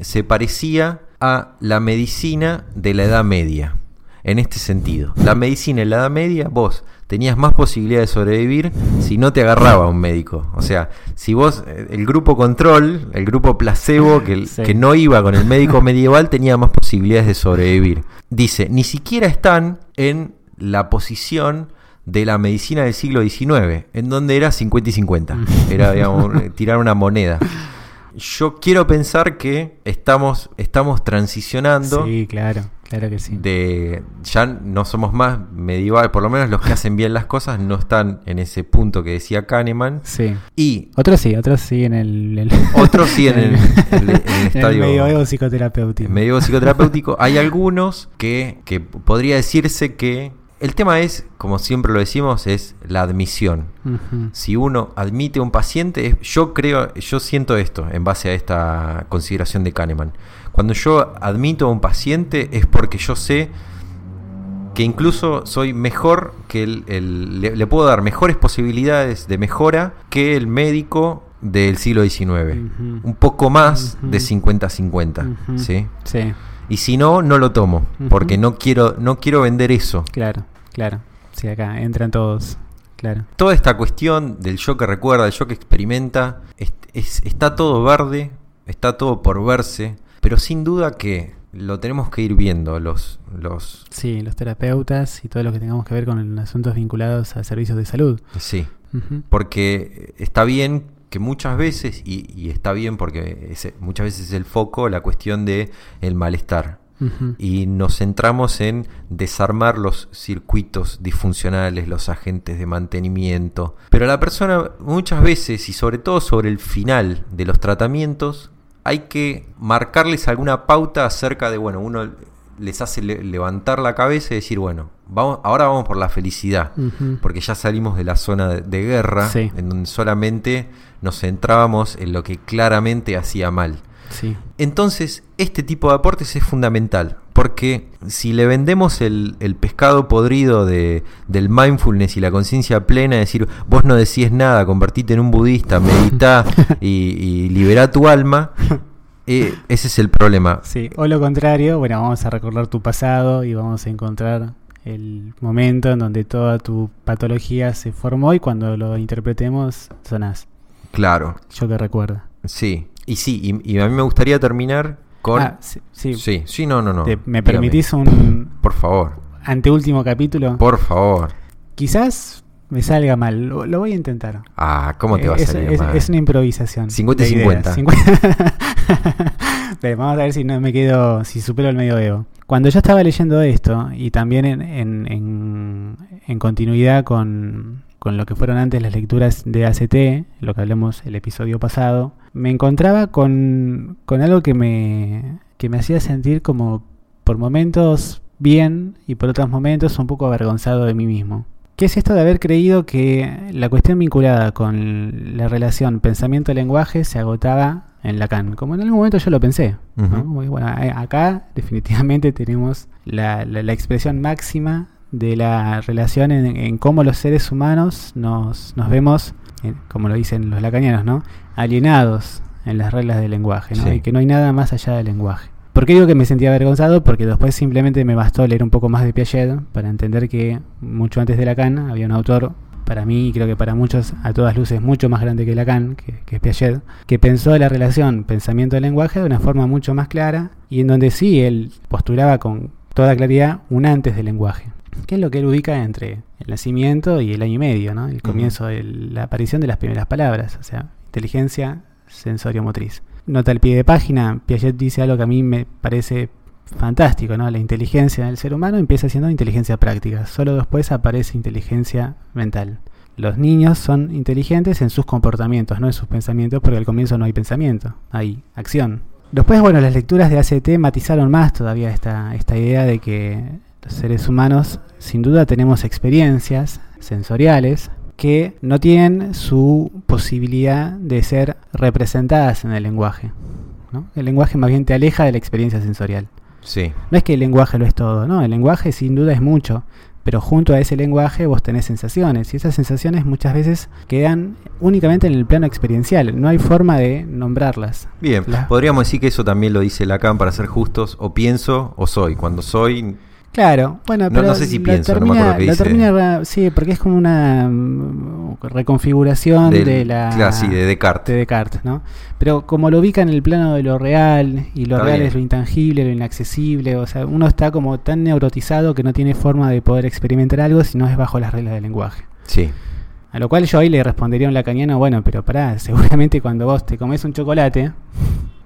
se parecía a la medicina de la Edad Media en este sentido. La medicina en la Edad Media, vos tenías más posibilidad de sobrevivir si no te agarraba un médico. O sea, si vos, eh, el grupo control, el grupo placebo que, que no iba con el médico medieval, tenía más posibilidades de sobrevivir. Dice, ni siquiera están en la posición de la medicina del siglo XIX, en donde era 50 y 50. Era, digamos, tirar una moneda yo quiero pensar que estamos, estamos transicionando. Sí, claro, claro que sí. De, ya no somos más medieval, por lo menos los que hacen bien las cosas no están en ese punto que decía Kahneman. Sí. Y otros sí, otros sí en el. otros sí en el, estadio. medioevo psicoterapéutico. Medioevo psicoterapéutico. Hay algunos que, que podría decirse que el tema es, como siempre lo decimos, es la admisión. Si uno admite a un paciente, yo creo, yo siento esto en base a esta consideración de Kahneman. Cuando yo admito a un paciente es porque yo sé que incluso soy mejor que el, le, puedo dar mejores posibilidades de mejora que el médico del siglo XIX. Un poco más de 50-50. ¿sí? Sí. Y si no, no lo tomo, porque no quiero, no quiero vender eso. Claro, claro. Sí, acá entran todos. Claro. Toda esta cuestión del yo que recuerda, del yo que experimenta, está todo verde, está todo por verse, pero sin duda que lo tenemos que ir viendo los, los... Sí, los terapeutas y todo lo que tengamos que ver con asuntos vinculados a servicios de salud. Sí, porque está bien que muchas veces, y, está bien porque muchas veces es el foco, la cuestión de el malestar. Y nos centramos en desarmar los circuitos disfuncionales, los agentes de mantenimiento. Pero la persona muchas veces, y sobre todo sobre el final de los tratamientos, hay que marcarles alguna pauta acerca de, bueno, uno les hace levantar la cabeza y decir, bueno, vamos, ahora vamos por la felicidad, porque ya salimos de la zona de, guerra, en donde solamente nos centrábamos en lo que claramente hacía mal. Entonces, este tipo de aportes es fundamental, porque si le vendemos el, pescado podrido de, del mindfulness y la conciencia plena, decir, vos no decís nada, convertite en un budista, medita y, libera tu alma, eh, ese es el problema. Sí, o lo contrario, bueno, vamos a recordar tu pasado y vamos a encontrar el momento en donde toda tu patología se formó y cuando lo interpretemos sonás. Claro. Yo que recuerdo. Sí. Y sí, y, y a mí me gustaría terminar con... Ah, sí, sí. sí, sí, no, no, no. Te- ¿Me Dígame. permitís un Por favor, anteúltimo capítulo? por favor. Quizás me salga mal, lo, lo voy a intentar. Ah, ¿cómo te va a es, salir es- mal? es una improvisación. 50 y de ideas. 50. 50. Pero vamos a ver si no me quedo, si supero el medioevo. Cuando yo estaba leyendo esto, y también en, en- en- en continuidad con, con lo que fueron antes las lecturas de ACT, lo que hablamos el episodio pasado, me encontraba con, con algo que me, que me hacía sentir como por momentos bien y por otros momentos un poco avergonzado de mí mismo. ¿Qué es esto de haber creído que la cuestión vinculada con la relación pensamiento-lenguaje se agotaba en Lacan? Como en algún momento yo lo pensé. ¿no? Ujú. Muy bueno, a- acá definitivamente tenemos la, la- la expresión máxima de la relación en, en cómo los seres humanos nos, nos vemos, como lo dicen los lacanianos, ¿no? alienados en las reglas del lenguaje, ¿no? Sí. y que no hay nada más allá del lenguaje. ¿Por qué digo que me sentía avergonzado? Porque después simplemente me bastó leer un poco más de Piaget para entender que mucho antes de Lacan había un autor, para mí y creo que para muchos a todas luces mucho más grande que Lacan, que, que es Piaget, que pensó la relación pensamiento-lenguaje de una forma mucho más clara y en donde sí él postulaba con toda claridad un antes del lenguaje. ¿Qué es lo que él ubica entre el nacimiento y el año y medio, ¿no? el comienzo de la aparición de las primeras palabras, o sea, inteligencia sensorio-motriz. Nota al pie de página, Piaget dice algo que a mí me parece fantástico, ¿no? La inteligencia del ser humano empieza siendo inteligencia práctica, solo después aparece inteligencia mental. Los niños son inteligentes en sus comportamientos, no en sus pensamientos, porque al comienzo no hay pensamiento, hay acción. Después, bueno, las lecturas de ACT matizaron más todavía esta, esta idea de que seres humanos sin duda tenemos experiencias sensoriales que no tienen su posibilidad de ser representadas en el lenguaje. ¿no? El lenguaje más bien te aleja de la experiencia sensorial. Sí, No es que el lenguaje lo es todo, no, el lenguaje sin duda es mucho, pero junto a ese lenguaje vos tenés sensaciones y esas sensaciones muchas veces quedan únicamente en el plano experiencial, no hay forma de nombrarlas. bien. Podríamos decir que eso también lo dice Lacan para ser justos. O pienso o soy. Cuando soy, Claro, bueno, No- pero no sé si pienso, no me termina, acuerdo qué lo dice. termina- sí, porque es como una mm, reconfiguración del- de la claro, sí, de de Descartes. Descartes, ¿no? Pero como lo ubica en el plano de lo real y lo Está real bien. es lo intangible, lo inaccesible, o sea, uno está como tan neurotizado que no tiene forma de poder experimentar algo si no es bajo las reglas del lenguaje. Sí, A lo cual yo ahí le respondería a un lacaniano, bueno, pero pará, seguramente cuando vos te comes un chocolate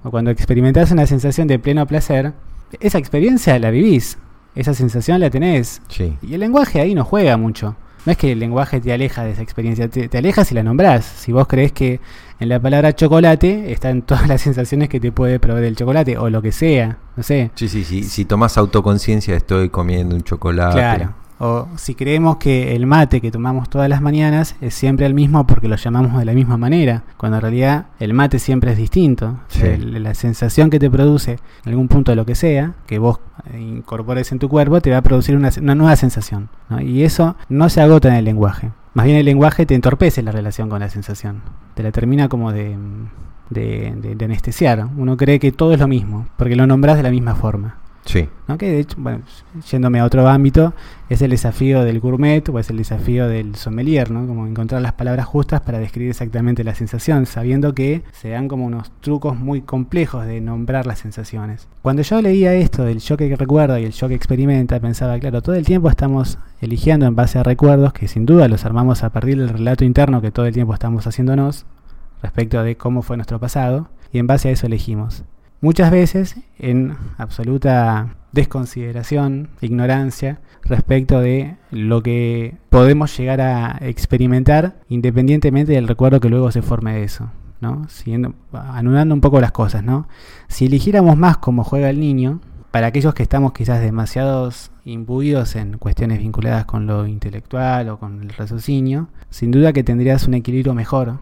o cuando experimentás una sensación de pleno placer, esa experiencia la vivís, esa sensación la tenés. sí. Y el lenguaje ahí no juega mucho. No es que el lenguaje te aleja de esa experiencia, te, te aleja si la nombrás. Si vos crees que en la palabra chocolate están todas las sensaciones que te puede proveer el chocolate o lo que sea, no sé. Sí, sí, sí. Si tomás autoconciencia, estoy comiendo un chocolate. Claro. O si creemos que el mate que tomamos todas las mañanas es siempre el mismo porque lo llamamos de la misma manera, cuando en realidad el mate siempre es distinto. Sí. el- la sensación que te produce en algún punto de lo que sea, que vos eh, incorpores en tu cuerpo, te va a producir una, una nueva sensación. ¿no? Y eso no se agota en el lenguaje. Más bien el lenguaje te entorpece la relación con la sensación. Te la termina como de, de, de- de anestesiar. Uno cree que todo es lo mismo, porque lo nombrás de la misma forma. Sí, ¿no? Que de hecho, bueno, yéndome a otro ámbito, es el desafío del gourmet o es el desafío del sommelier, ¿no? Como encontrar las palabras justas para describir exactamente la sensación, sabiendo que se dan como unos trucos muy complejos de nombrar las sensaciones. Cuando yo leía esto del yo que recuerda y el yo que experimenta, pensaba, claro, todo el tiempo estamos eligiendo en base a recuerdos que sin duda los armamos a partir del relato interno que todo el tiempo estamos haciéndonos respecto de cómo fue nuestro pasado y en base a eso elegimos. Muchas veces en absoluta desconsideración, ignorancia respecto de lo que podemos llegar a experimentar independientemente del recuerdo que luego se forme de eso. ¿no? Siguiendo, anudando un poco las cosas, ¿no? Si eligiéramos más cómo juega el niño, para aquellos que estamos quizás demasiados imbuidos en cuestiones vinculadas con lo intelectual o con el raciocinio, sin duda que tendrías un equilibrio mejor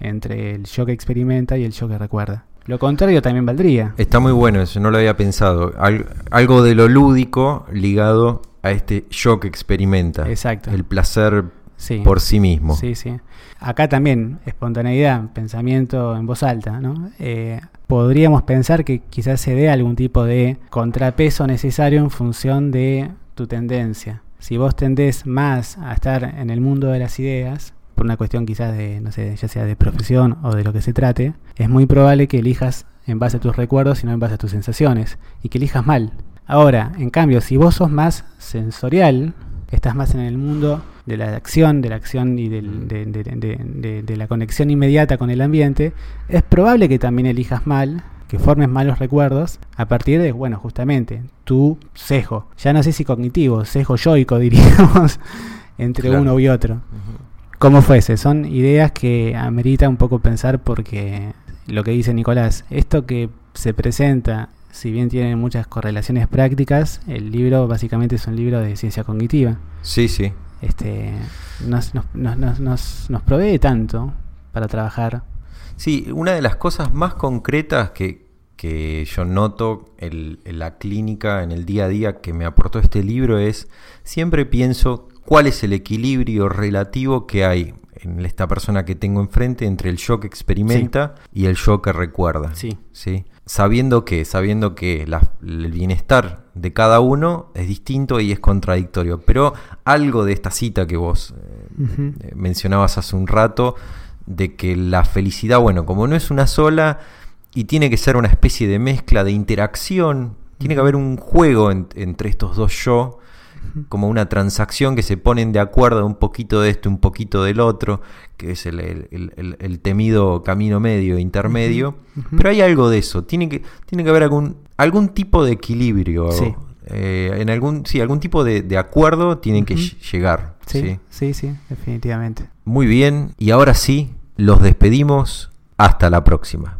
entre el yo que experimenta y el yo que recuerda. Lo contrario también valdría. está muy bueno eso, no lo había pensado. Al- algo de lo lúdico ligado a este yo que experimenta. Exacto. El placer Sí. por sí mismo. Sí, sí. Acá también, espontaneidad, pensamiento en voz alta, ¿no? Eh, podríamos pensar que quizás se dé algún tipo de contrapeso necesario en función de tu tendencia. Si vos tendés más a estar en el mundo de las ideas, por una cuestión quizás de, no sé, ya sea de profesión o de lo que se trate, es muy probable que elijas en base a tus recuerdos y no en base a tus sensaciones, y que elijas mal. Ahora, en cambio, si vos sos más sensorial, estás más en el mundo de la acción, de la acción y del- de, de- de- de la conexión inmediata con el ambiente, es probable que también elijas mal, que formes malos recuerdos a partir de, bueno, justamente, tu sesgo. Ya no sé si cognitivo, sesgo yoico, diríamos, entre Claro. uno y otro. Como fuese, son ideas que amerita un poco pensar porque lo que dice Nicolás, esto que se presenta, si bien tiene muchas correlaciones prácticas, el libro básicamente es un libro de ciencia cognitiva. Sí, sí. Este, nos, nos, nos, nos, nos- provee tanto para trabajar. Sí, una de las cosas más concretas que, que yo noto en la clínica, en el día a día, que me aportó este libro es, siempre pienso cuál es el equilibrio relativo que hay en esta persona que tengo enfrente entre el yo que experimenta y el yo que recuerda. Sí. ¿sí? Sabiendo que, sabiendo que la- el bienestar de cada uno es distinto y es contradictorio. Pero algo de esta cita que vos eh, eh, mencionabas hace un rato, de que la felicidad, bueno, como no es una sola y tiene que ser una especie de mezcla de interacción, tiene que haber un juego en- entre estos dos yo, como una transacción que se ponen de acuerdo un poquito de esto, un poquito del otro, que es el, el- el- temido camino medio, intermedio. Ujú. Pero hay algo de eso, tiene que, tiene que haber algún, algún tipo de equilibrio. Sí. eh, en algún, sí, algún tipo de, de acuerdo tiene que llegar. Sí, ¿sí? sí, sí, definitivamente. Muy bien, y ahora sí, los despedimos. Hasta la próxima.